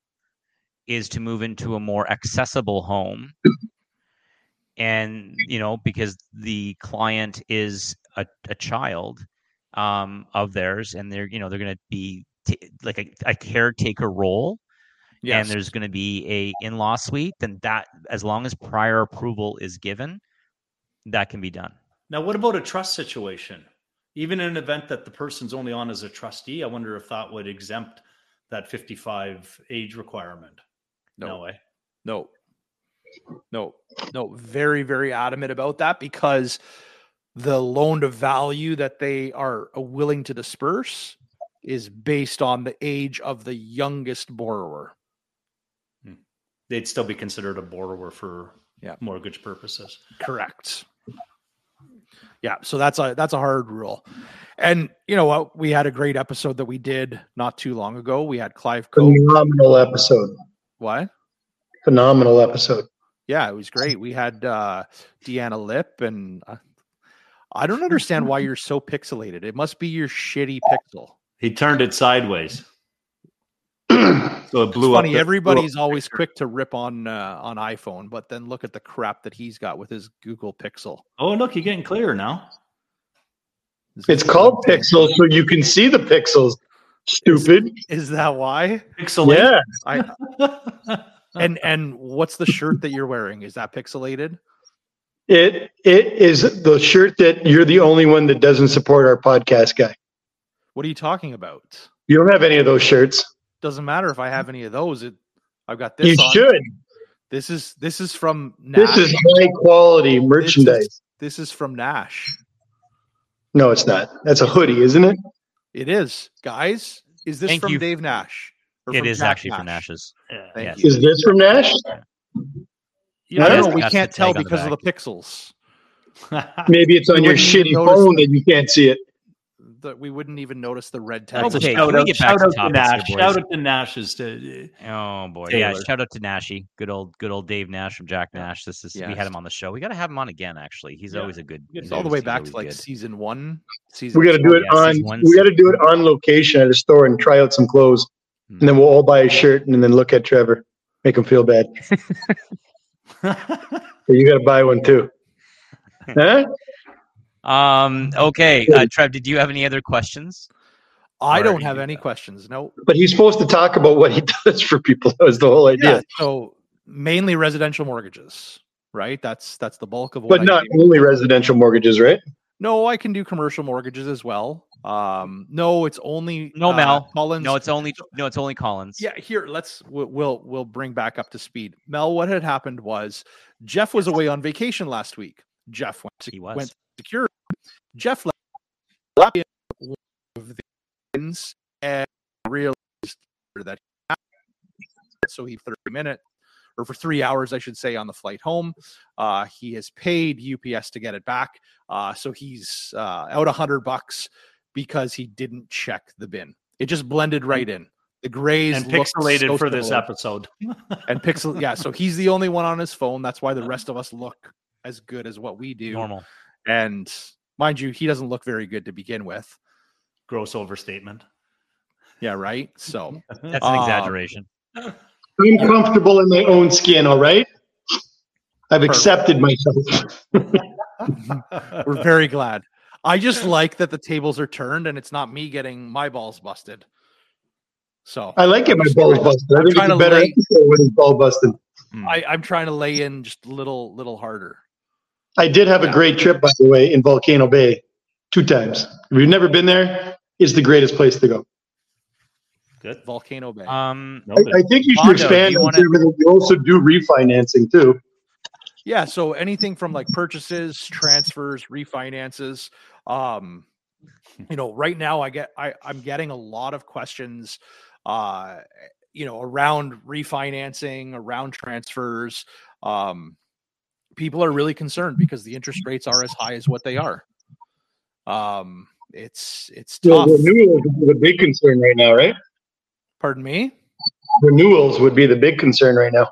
is to move into a more accessible home and you know because the client is a, a child um, of theirs and they're you know they're going to be t- like a, a caretaker role yes. and there's going to be a in-law suite then that as long as prior approval is given that can be done Now, what about a trust situation? Even in an event that the person's only on as a trustee, I wonder if that would exempt that 55 age requirement. No, No. way. No, no, no. Very, very adamant about that because the loan to value that they are willing to disperse is based on the age of the youngest borrower. Hmm. They'd still be considered a borrower for Yeah. mortgage purposes. Correct. Yeah, so that's a that's a hard rule. And you know what? We had a great episode that we did not too long ago. We had Clive Coe. Phenomenal episode. What? Phenomenal episode. Yeah, it was great. We had uh Deanna Lip and uh, I don't understand why you're so pixelated. It must be your shitty pixel. He turned it sideways. [clears throat] So it It's blew up. funny. the- Everybody's always quick to rip on uh, on iPhone, but then look at the crap that he's got with his Google Pixel. Oh, look, you're getting clearer now. It's called Pixel, so you can see the pixels. Stupid. Is that why? Pixel. Yeah. I [laughs] and and what's the shirt that you're wearing? Is that pixelated? It it is the shirt that you're the only one that doesn't support our podcast guy. What are you talking about? You don't have any of those shirts. Doesn't matter if I have any of those. It I've got this. You on. should. This is this is from Nash. This is high quality merchandise. this is from Nash. No, it's not. That's a hoodie, isn't it? It is, guys. Is this Thank from you. Dave Nash? Or It from is Jack actually from Nash's. Yeah. Thank you. Is this from Nash? Yeah, I don't know. We that's can't tell tag on the because of the pixels. [laughs] Maybe it's on You your wouldn't even shitty notice phone that. that you can't see it. That we wouldn't even notice the red tag. That's okay. shout Can we out, get back shout to out to topics here, Nash. boys? Shout out to Nash's. To, Oh boy, yeah! Shout out to Nashy, good old, good old Dave Nash from Jack Nash. This is we had him on the show. We got to have him on again. Actually, he's Yeah. always a good. Good It's all the way back to like good. season one. Season We got to do it Yeah, on. one, We got to do it on location at a store and try out some clothes, Hmm. and then we'll all buy a shirt and then look at Trevor, make him feel bad. [laughs] But you got to buy one too. [laughs] Huh? Um. Okay, uh, Trev. Did you have any other questions? I don't have any that. questions. No. But he's supposed to talk about what he [laughs] does for people. That was the whole idea. Yeah. So mainly residential mortgages, right? That's that's the bulk of what But I not do. only residential mortgages, right? No, I can do commercial mortgages as well. Um, no, it's only No, uh, Mel. Collins. No, it's only no, it's only Collins. Yeah, here let's we'll, we'll we'll bring back up to speed. Mel, what had happened was Jeff was away on vacation last week. Jeff went to He was. went secure. Jeff left one of the ins and realized that he so he 30 minute or for three hours, I should say, on the flight home. Uh, he has paid UPS to get it back. Uh, so he's uh, out a hundred bucks because he didn't check the bin. It just blended right in. The grays and pixelated so for this episode. [laughs] And pixel, yeah. So he's the only one on his phone. That's why the rest of us look as good as what we do. normal. And mind you, he doesn't look very good to begin with. Gross overstatement. Yeah, right. So [laughs] That's an ah. exaggeration. I'm comfortable in my own skin. All right. I've accepted myself. we're very glad. I just like that the tables are turned and it's not me getting my balls busted. So I like it. My balls busted. I I'm think it's trying a to better lay- episode when he's ball busted. I, I'm trying to lay in just a little little harder. I did have Yeah. a great trip, by the way, in Volcano Bay, two times. If you've never been there, it's the greatest place to go. Good. Volcano Bay. Um. I, I think you should Mondo, expand you wanna- everything. You also do refinancing too. Yeah, so anything from like purchases, transfers, refinances. Um, you know, right now I get I, I'm getting a lot of questions uh you know around refinancing, around transfers. Um people are really concerned because the interest rates are as high as what they are. Um it's it's Well, tough. renewals is the big concern right now, right? Pardon me? Renewals would be the big concern right now.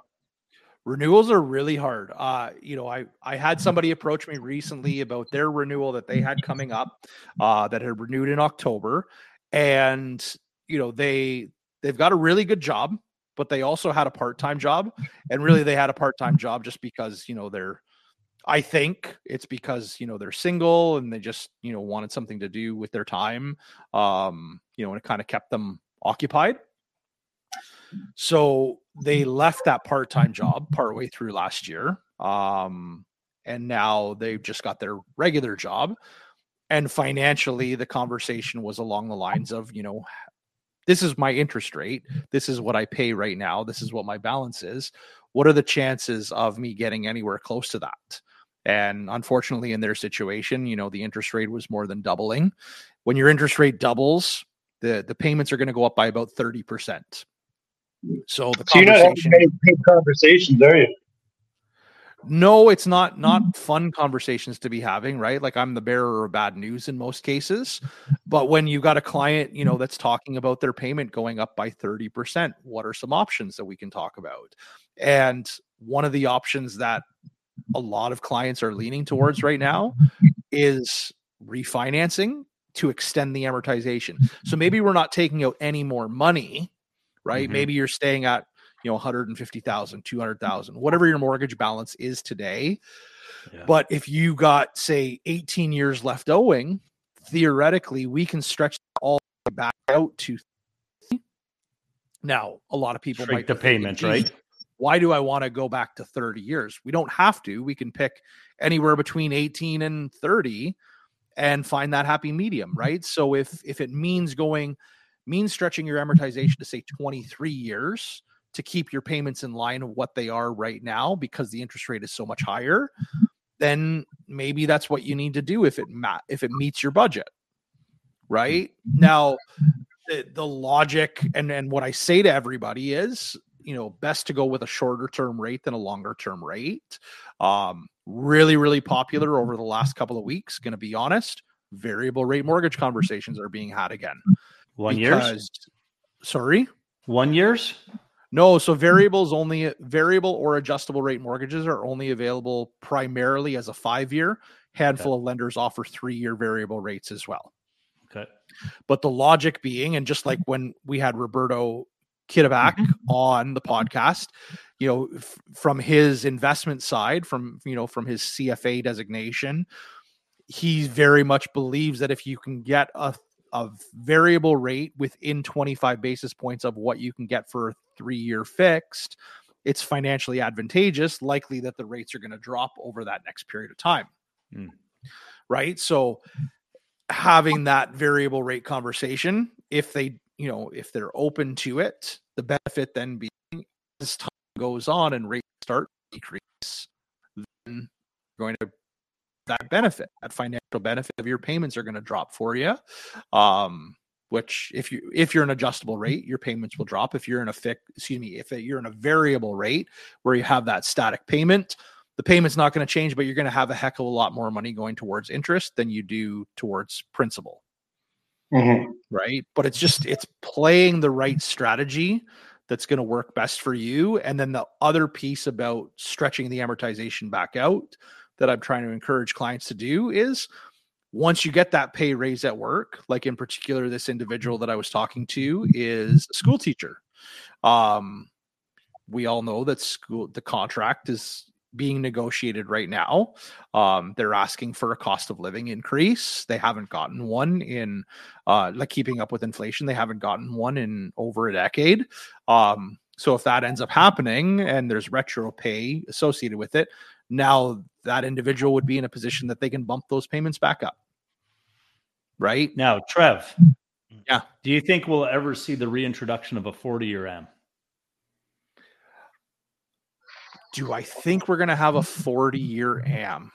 renewals are really hard uh you know i i had somebody approach me recently about their renewal that they had coming up uh that had renewed in october and you know they they've got a really good job but they also had a part-time job and really they had a part-time job just because you know they're i think it's because you know they're single and they just you know wanted something to do with their time um you know and it kind of kept them occupied so they left that part-time job partway through last year. Um, and now they've just got their regular job. And financially, the conversation was along the lines of, you know, this is my interest rate. This is what I pay right now. This is what my balance is. What are the chances of me getting anywhere close to that? And unfortunately, in their situation, you know, the interest rate was more than doubling. When your interest rate doubles, the, the payments are going to go up by about 30%. So the So you're not having conversation, many conversations, are you? No, it's not not fun conversations to be having, right? Like I'm the bearer of bad news in most cases. But when you've got a client, you know, that's talking about their payment going up by 30%, what are some options that we can talk about? And one of the options that a lot of clients are leaning towards right now is refinancing to extend the amortization. So maybe we're not taking out any more money, right? Mhm. Maybe you're staying at, you know, 150,000, 200,000, whatever your mortgage balance is today. Yeah. But if you got say 18 years left owing, theoretically we can stretch all the way back out to now a lot of people Shrink might the payment, right? why do I want to go back to 30 years? We don't have to. We can pick anywhere between 18 and 30 and find that happy medium, [laughs] right? So if if it means going means stretching your amortization to say 23 years to keep your payments in line of what they are right now because the interest rate is so much higher, then maybe that's what you need to do if it ma- if it meets your budget. Right? Now the, the logic and and what I say to everybody is, you know, best to go with a shorter term rate than a longer term rate. Um really really popular over the last couple of weeks, going to be honest. Variable rate mortgage conversations are being had again. One years? Sorry? One years? No, so mm. variables only variable or adjustable rate mortgages are only available primarily as a five year. Handful of lenders offer three year variable rates as well. Okay. But the logic being, and just like when we had Roberto Kittaback mm-hmm. on the podcast, you know, f- from his investment side, from you know, from his CFA designation, he very much believes that if you can get a a variable rate within 25 basis points of what you can get for a three year fixed, it's financially advantageous, likely that the rates are going to drop over that next period of time. Mm. Right. So having that variable rate conversation, if they, you know, if they're open to it, the benefit then being as time goes on and rates start to decrease, then you're going to that benefit, that financial benefit of your payments are going to drop for you. Um, which if you if you're an adjustable rate, your payments will drop. If you're in a fix, excuse me, if you're in a variable rate where you have that static payment, the payment's not going to change, but you're going to have a heck of a lot more money going towards interest than you do towards principal Mhm. right? But it's just it's playing the right strategy that's going to work best for you. And then the other piece about stretching the amortization back out that I'm trying to encourage clients to do is once you get that pay raise at work, like in particular, this individual that I was talking to is a school teacher. Um, we all know that school the contract is being negotiated right now. Um, they're asking for a cost of living increase. They haven't gotten one in uh, like keeping up with inflation. They haven't gotten one in over a decade. Um, so if that ends up happening and there's retro pay associated with it, now that individual would be in a position that they can bump those payments back up. Right? Now, Trev. Yeah. Do you think we'll ever see the reintroduction of a 40 year M? Do I think we're going to have a 40 year AM?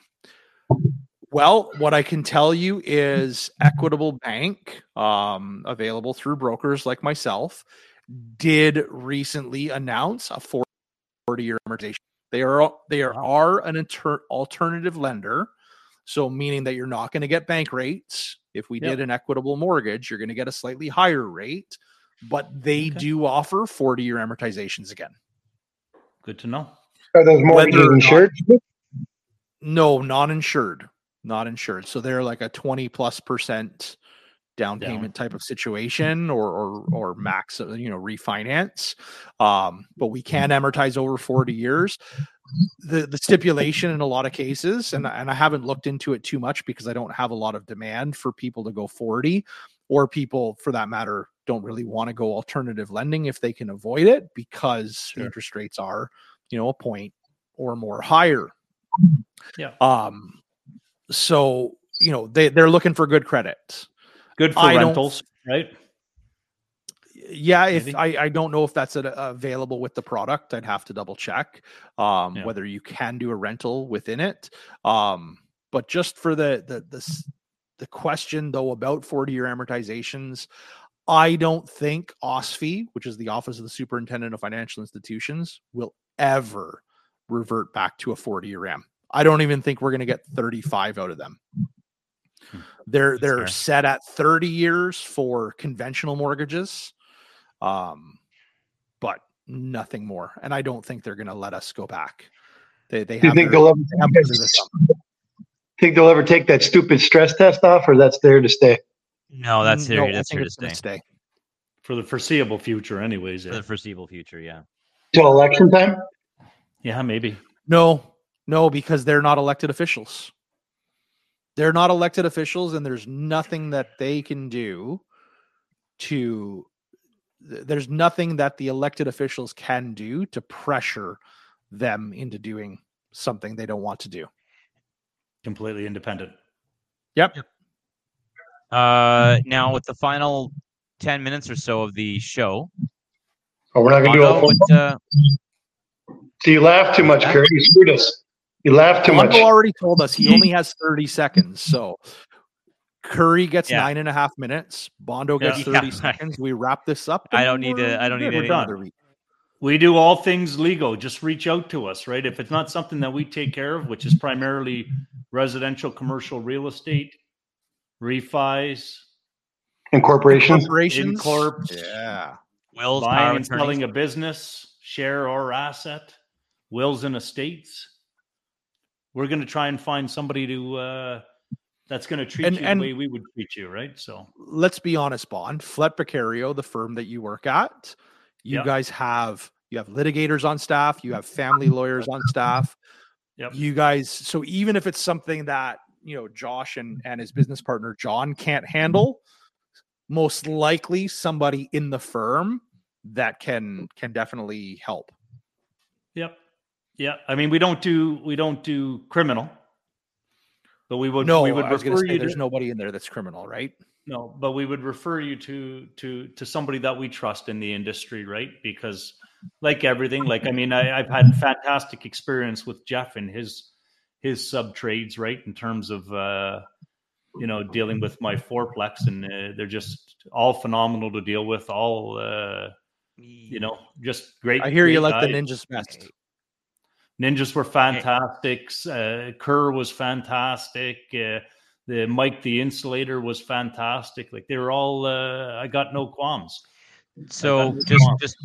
Well, what I can tell you is Equitable Bank, um, available through brokers like myself, did recently announce a 40 year amortization. They are they are, are an inter- alternative lender, so meaning that you're not going to get bank rates. If we Yep. did an equitable mortgage, you're going to get a slightly higher rate, but they Okay. do offer 40 year amortizations again. Good to know. Are those mortgages Whether not- insured? No, non insured, not insured. So they're like a 20 plus percent down Down. payment type of situation or or or max uh, you know refinance um but we can amortize over 40 years the the stipulation in a lot of cases and and I haven't looked into it too much because I don't have a lot of demand for people to go 40 or people for that matter don't really want to go alternative lending if they can avoid it because Sure. interest rates are you know a point or more higher Yeah. um so you know they they're looking for good credit Good for I rentals, right? Yeah if. I, I don't know if that's a, available with the product i'd have to double check um Yeah. whether you can do a rental within it um but just for the the the, the question though about 40 year amortizations i don't think osfi which is the office of the superintendent of financial institutions will ever revert back to a 40 year am i don't even think we're going to get 35 out of them Hmm. they're That's they're fair. set at 30 years for conventional mortgages um but nothing more and i don't think they're going to let us go back they they Do you think their- they'll ever they have those in the summer. think they'll ever take that stupid stress test off, or that's there to stay? No, that's here. No, that's think here to it's gonna stay For the foreseeable future, anyways. for Yeah, the foreseeable future. Yeah. Till election time? yeah maybe. no no because they're not elected officials they're not elected officials and there's nothing that they can do to th- there's nothing that the elected officials can do to pressure them into doing something they don't want to do Completely independent. yep Uh, now with the final ten minutes or so of the show, Oh, we're not going to do Mondo, a phone. what, uh, So you laugh too much, Curry. You screwed us. You laugh too much. Mondo already told us he [laughs] only has 30 seconds. So Curry gets Yeah. nine and a half minutes. Bondo Yeah. gets [laughs] 30 Yeah. seconds. We wrap this up. I don't need to- I don't need We're any- done Done. for the week. We do all things legal. Just reach out to us, right? If it's not something that we take care of, which is primarily residential, commercial real estate, refis, In corporations. Corporations. Incorps, Yeah. Will's buying and attorney. selling a business, share or asset, wills and estates. We're going to try and find somebody to uh, that's going to treat And- you and- the way we would treat you, right? So Let's be honest, Bond. Flett Beccario, the firm that you work at, you Yep. guys have you have litigators on staff, you have family lawyers on staff. Yep. You guys, so even if it's something that you know Josh and and his business partner John can't handle, mm-hmm. most likely somebody in the firm that can can definitely help. Yep. Yeah. I mean, we don't do we don't do criminal, but we would no, we would I was going to refer say you there's to nobody in there that's criminal, right? no, but we would refer you to to to somebody that we trust in the industry, right? Because like everything, like I mean, I, I've had fantastic experience with Jeff and his his sub trades, right? In terms of uh, you know dealing with my fourplex, and uh, they're just all phenomenal to deal with. All uh, you know, just great. I hear you great like the ninjas best. Ninjas were fantastic. Uh, Kerr was fantastic. Uh, the Mike the Insulator was fantastic. Like they were all. Uh, I got no qualms. So Like, just um, just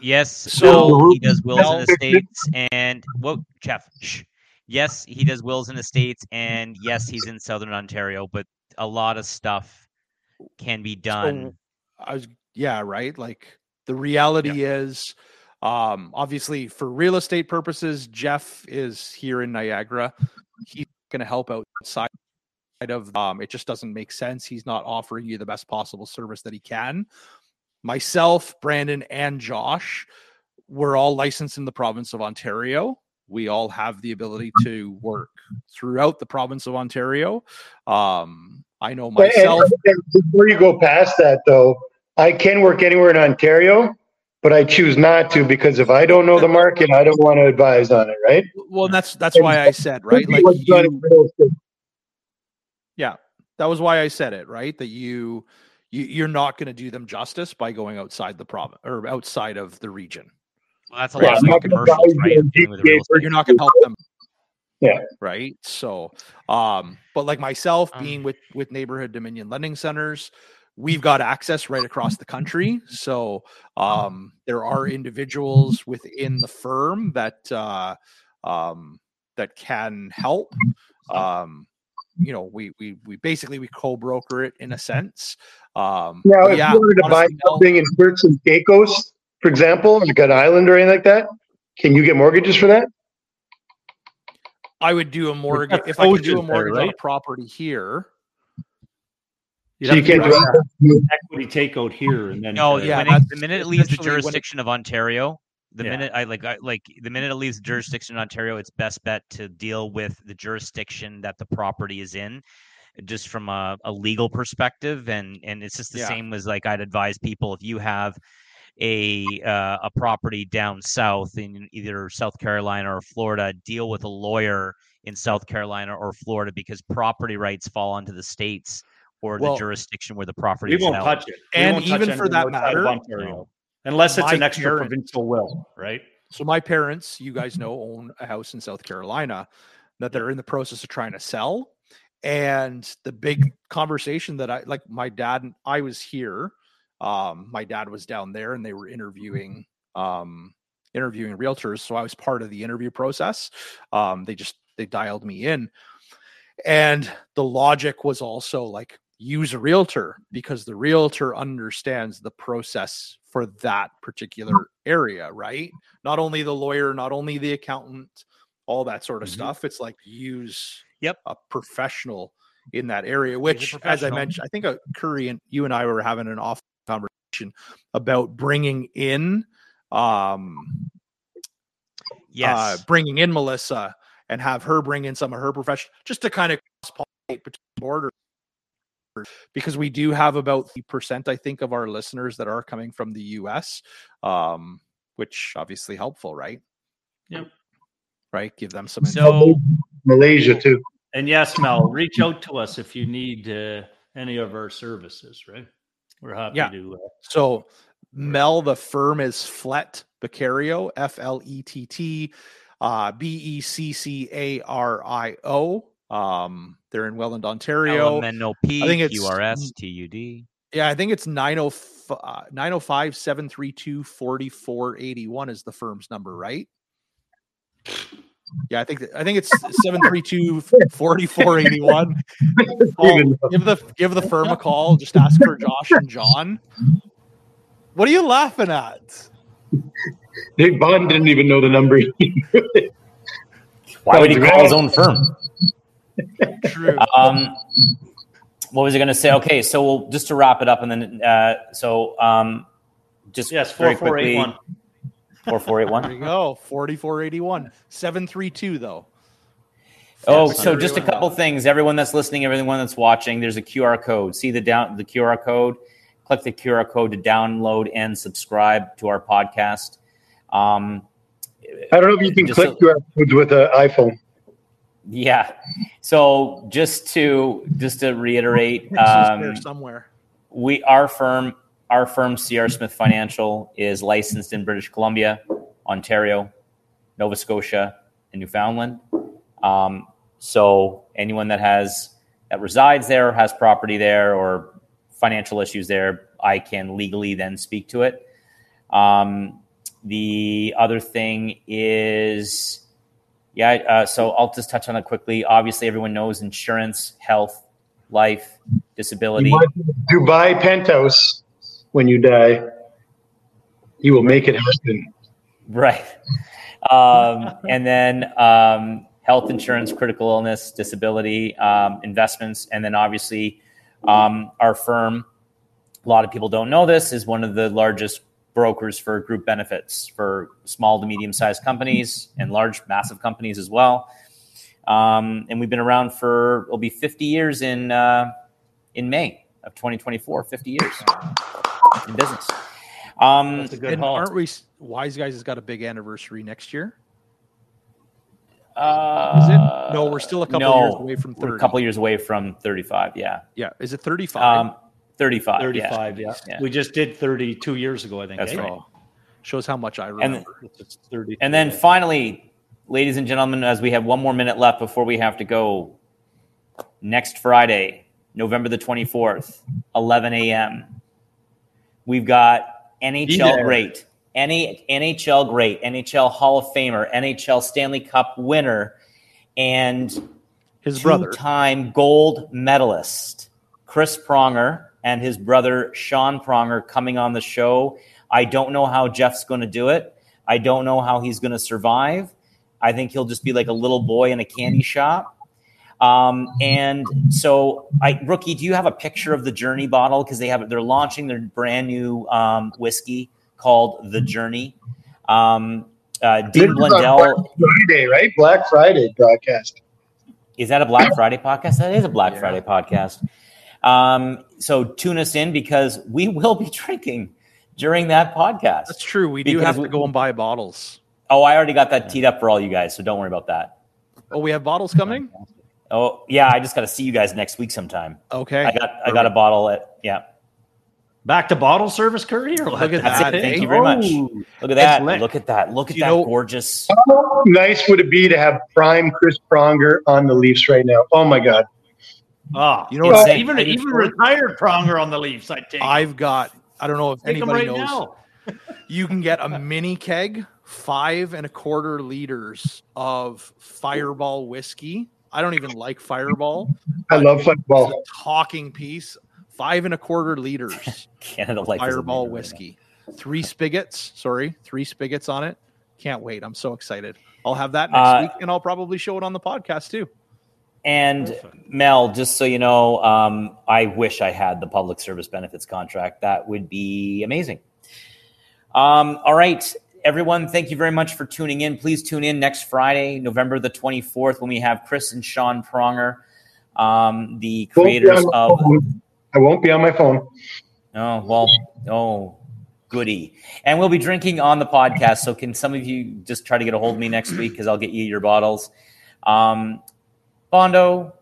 yes, So- so he does wills Well- and estates, and well, Jeff, shh. yes, he does wills and estates, and yes, he's in Southern Ontario, but a lot of stuff can be done. I was yeah, right. Like the reality is um obviously for real estate purposes, Jeff is here in Niagara. He's gonna help outside of um it just doesn't make sense. He's not offering you the best possible service that he can. Myself, Brandon, and Josh, we're all licensed in the province of Ontario. We all have the ability to work throughout the province of Ontario. Um, I know But- and- myself. and before you go past that, though, I can work anywhere in Ontario, but I choose not to because if I don't know the market, I don't want to advise on it. Right? Well, that's that's why I said right. Like What's done in you, real estate. that was why I said it right. That you, you you're not going to do them justice by going outside the province or outside of the region. Well, that's a Yeah, lot of I'm like commercials, right? you on Dealing with the GTA real estate. You're not going to help them. Yeah. Right. So, um, but like myself Um, being with with neighborhood Dominion lending centers, we've got access right across the country. So, um, there are individuals within the firm that uh, um, that can help. Um, you know, we we we basically we co-broker it in a sense. Um, Now, if yeah, you wanted to buy something in Turks and Caicos, for example, like an island or anything like that, can you get mortgages for that? I would do a mortgage if I could do a there, mortgage on a property here. You'd So you can't do do it. equity takeout here, and then No, uh, yeah, when it, the minute it leaves the essentially when it- jurisdiction of Ontario, the Yeah. minute I like, I, like the minute it leaves the jurisdiction of Ontario, it's best bet to deal with the jurisdiction that the property is in, just from a, a legal perspective. And and it's just the Yeah. same as like I'd advise people if you have a uh, a property down south in either South Carolina or Florida, deal with a lawyer in South Carolina or Florida because property rights fall onto the states or Well, the jurisdiction where the property we is won't held. touch it. We And won't even for that outside of matter, Ontario, unless it's an extra parent- provincial will, right? So my parents, you guys know, own a house in South Carolina that they're in the process of trying to sell. And the big conversation that I like my dad and I was here. Um, my dad was down there and they were interviewing um interviewing realtors. So I was part of the interview process. Um, they just they dialed me in. And the logic was also like use a realtor because the realtor understands the process for that particular area, right? Not only the lawyer, not only the accountant, all that sort of Mhm. stuff. It's like use Yep. a professional in that area, which, as I mentioned, I think uh, Curry and you and I were having an off conversation about bringing in, um, Yes. uh, bringing in Melissa and have her bring in some of her profession just to kind of cross pollinate between borders. Because we do have about the percent, I think, of our listeners that are coming from the US, um, which obviously helpful, right? Yep. Right. Give them some. So Malaysia too. And yes, Mel, reach out to us if you need uh, any of our services, right? We're happy Yeah. to. Uh, So Mel, the firm is Flett Beccario, F L E T T uh, B E C C A R I O. Um, they're in Welland, Ontario. LMNOP, I think it's- QRS, TUD. Yeah, I think it's 905 uh, 905 732 4481 is the firm's number, right? Yeah, I think I think it's 732 4481. [laughs] Paul, give the give the firm a call. Just ask for Josh and John. What are you laughing at? Nick Bond didn't even know the number. [laughs] Why would he call his own firm? True. Um, what was I going to say? Okay, so we'll, just to wrap it up, and then uh, so um, just yes, very four four eight quickly, one. four four eight There you go. 4481. 732 though. Oh, so just a everyone. couple things. Everyone that's listening, everyone that's watching, there's a QR code. See the down the QR code. Click the QR code to download and subscribe to our podcast. Um, I don't know if you can click so- QR codes with an iPhone. Yeah. So just to just to reiterate, um, somewhere. we our firm our firm CR Smith Financial is licensed in British Columbia, Ontario, Nova Scotia, and Newfoundland. Um, so anyone that has that resides there, has property there, or financial issues there, I can legally then speak to it. Um, the other thing is, yeah. Uh, so I'll just touch on it quickly. Obviously, everyone knows insurance, health, life, disability. You Dubai penthouse when you die. You will make it happen. Right. Um, and then um, health insurance, critical illness, disability, um, investments, and then obviously um, our firm. A lot of people don't know this is one of the largest brokers for group benefits for small to medium sized companies and large, massive companies as well. Um, and we've been around for it'll be 50 years in uh, in May of 2024. 50 years in business. Um, That's a good And haul. aren't we Wise Guys has got a big anniversary next year? Uh, Is it? No, we're still a couple no, years away from We're 30. a couple years away from 35. Yeah. Yeah. Is it 35? Um, 35. yeah. 35, yeah. Yeah. We just did 32 years ago, I think. That's eh? right. Shows how much I And, remember. It's 30. and then finally, ladies and gentlemen, as we have one more minute left before we have to go, next Friday, November the 24th, 11 a.m., we've got NHL great, any NHL great, NHL Hall of Famer, NHL Stanley Cup winner, and His brother. two-time gold medalist Chris Pronger and his brother Sean Pronger coming on the show. I don't know how Jeff's going to do it. I don't know how he's going to survive. I think he'll just be like a little boy in a candy shop. Um, and so, I rookie, do you have a picture of the Journey bottle? Because they have they're launching their brand new um, whiskey called the Journey. Um, uh, This Dean Blundell Black Friday, right? Black Friday broadcast. is that a Black Friday podcast? That is a Black Yeah. Friday podcast. Um, so tune us in because we [laughs] will be drinking during that podcast. That's true. We do Because have we- to go and buy bottles. Oh, I already got that teed up for all you guys, so don't worry about that. Oh, we have bottles coming? Oh, yeah, I just got to see you guys next week sometime. Okay. I got I got a bottle at yeah. Back to bottle service, Curry? Or? Look at That's that, it. Thank you very much. Oh. Look at that. Look at that. Look at You that know- gorgeous. How nice would it be to have prime Chris Pronger on the Leafs right now? Oh my God. Ah, You know what what? I'm even excited even retired Pronger on the Leafs, I take. I've got, I don't know if take anybody right knows. [laughs] You can get a mini keg, five and a quarter liters of Fireball whiskey. I don't even like Fireball. I love Fireball. a talking piece, five and a quarter liters [laughs] Canada like Fireball whiskey, three spigots. Sorry, three spigots on it. Can't wait! I'm so excited. I'll have that next Uh, week, and I'll probably show it on the podcast too. And Perfect. Mel, just so you know, um, I wish I had the public service benefits contract. That would be amazing. Um, all right, everyone, thank you very much for tuning in. Please tune in next Friday, November the 24th, when we have Chris and Sean Pronger, um, the creators of phone. I won't be on my phone. Oh well. Oh, goody. And we'll be drinking on the podcast. So can some of you just try to get a hold of me next week because I'll get you your bottles. Um, Bondo,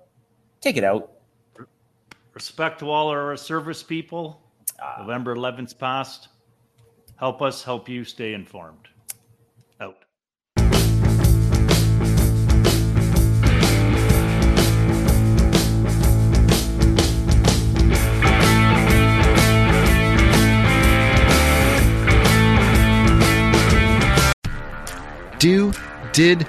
take it out. Respect to all our service people. Ah. November 11th passed. Help us help you stay informed. Out. Do, did,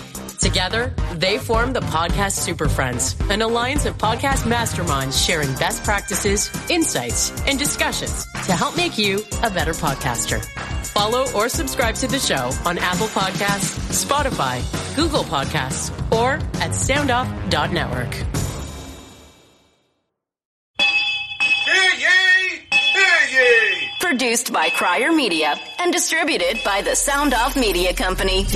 Together, they form the Podcast Super Friends, an alliance of podcast masterminds sharing best practices, insights, and discussions to help make you a better podcaster. Follow or subscribe to the show on Apple Podcasts, Spotify, Google Podcasts, or at soundoff.network. Hear ye! Hear ye! Produced by Crier Media and distributed by the Sound Off Media Company.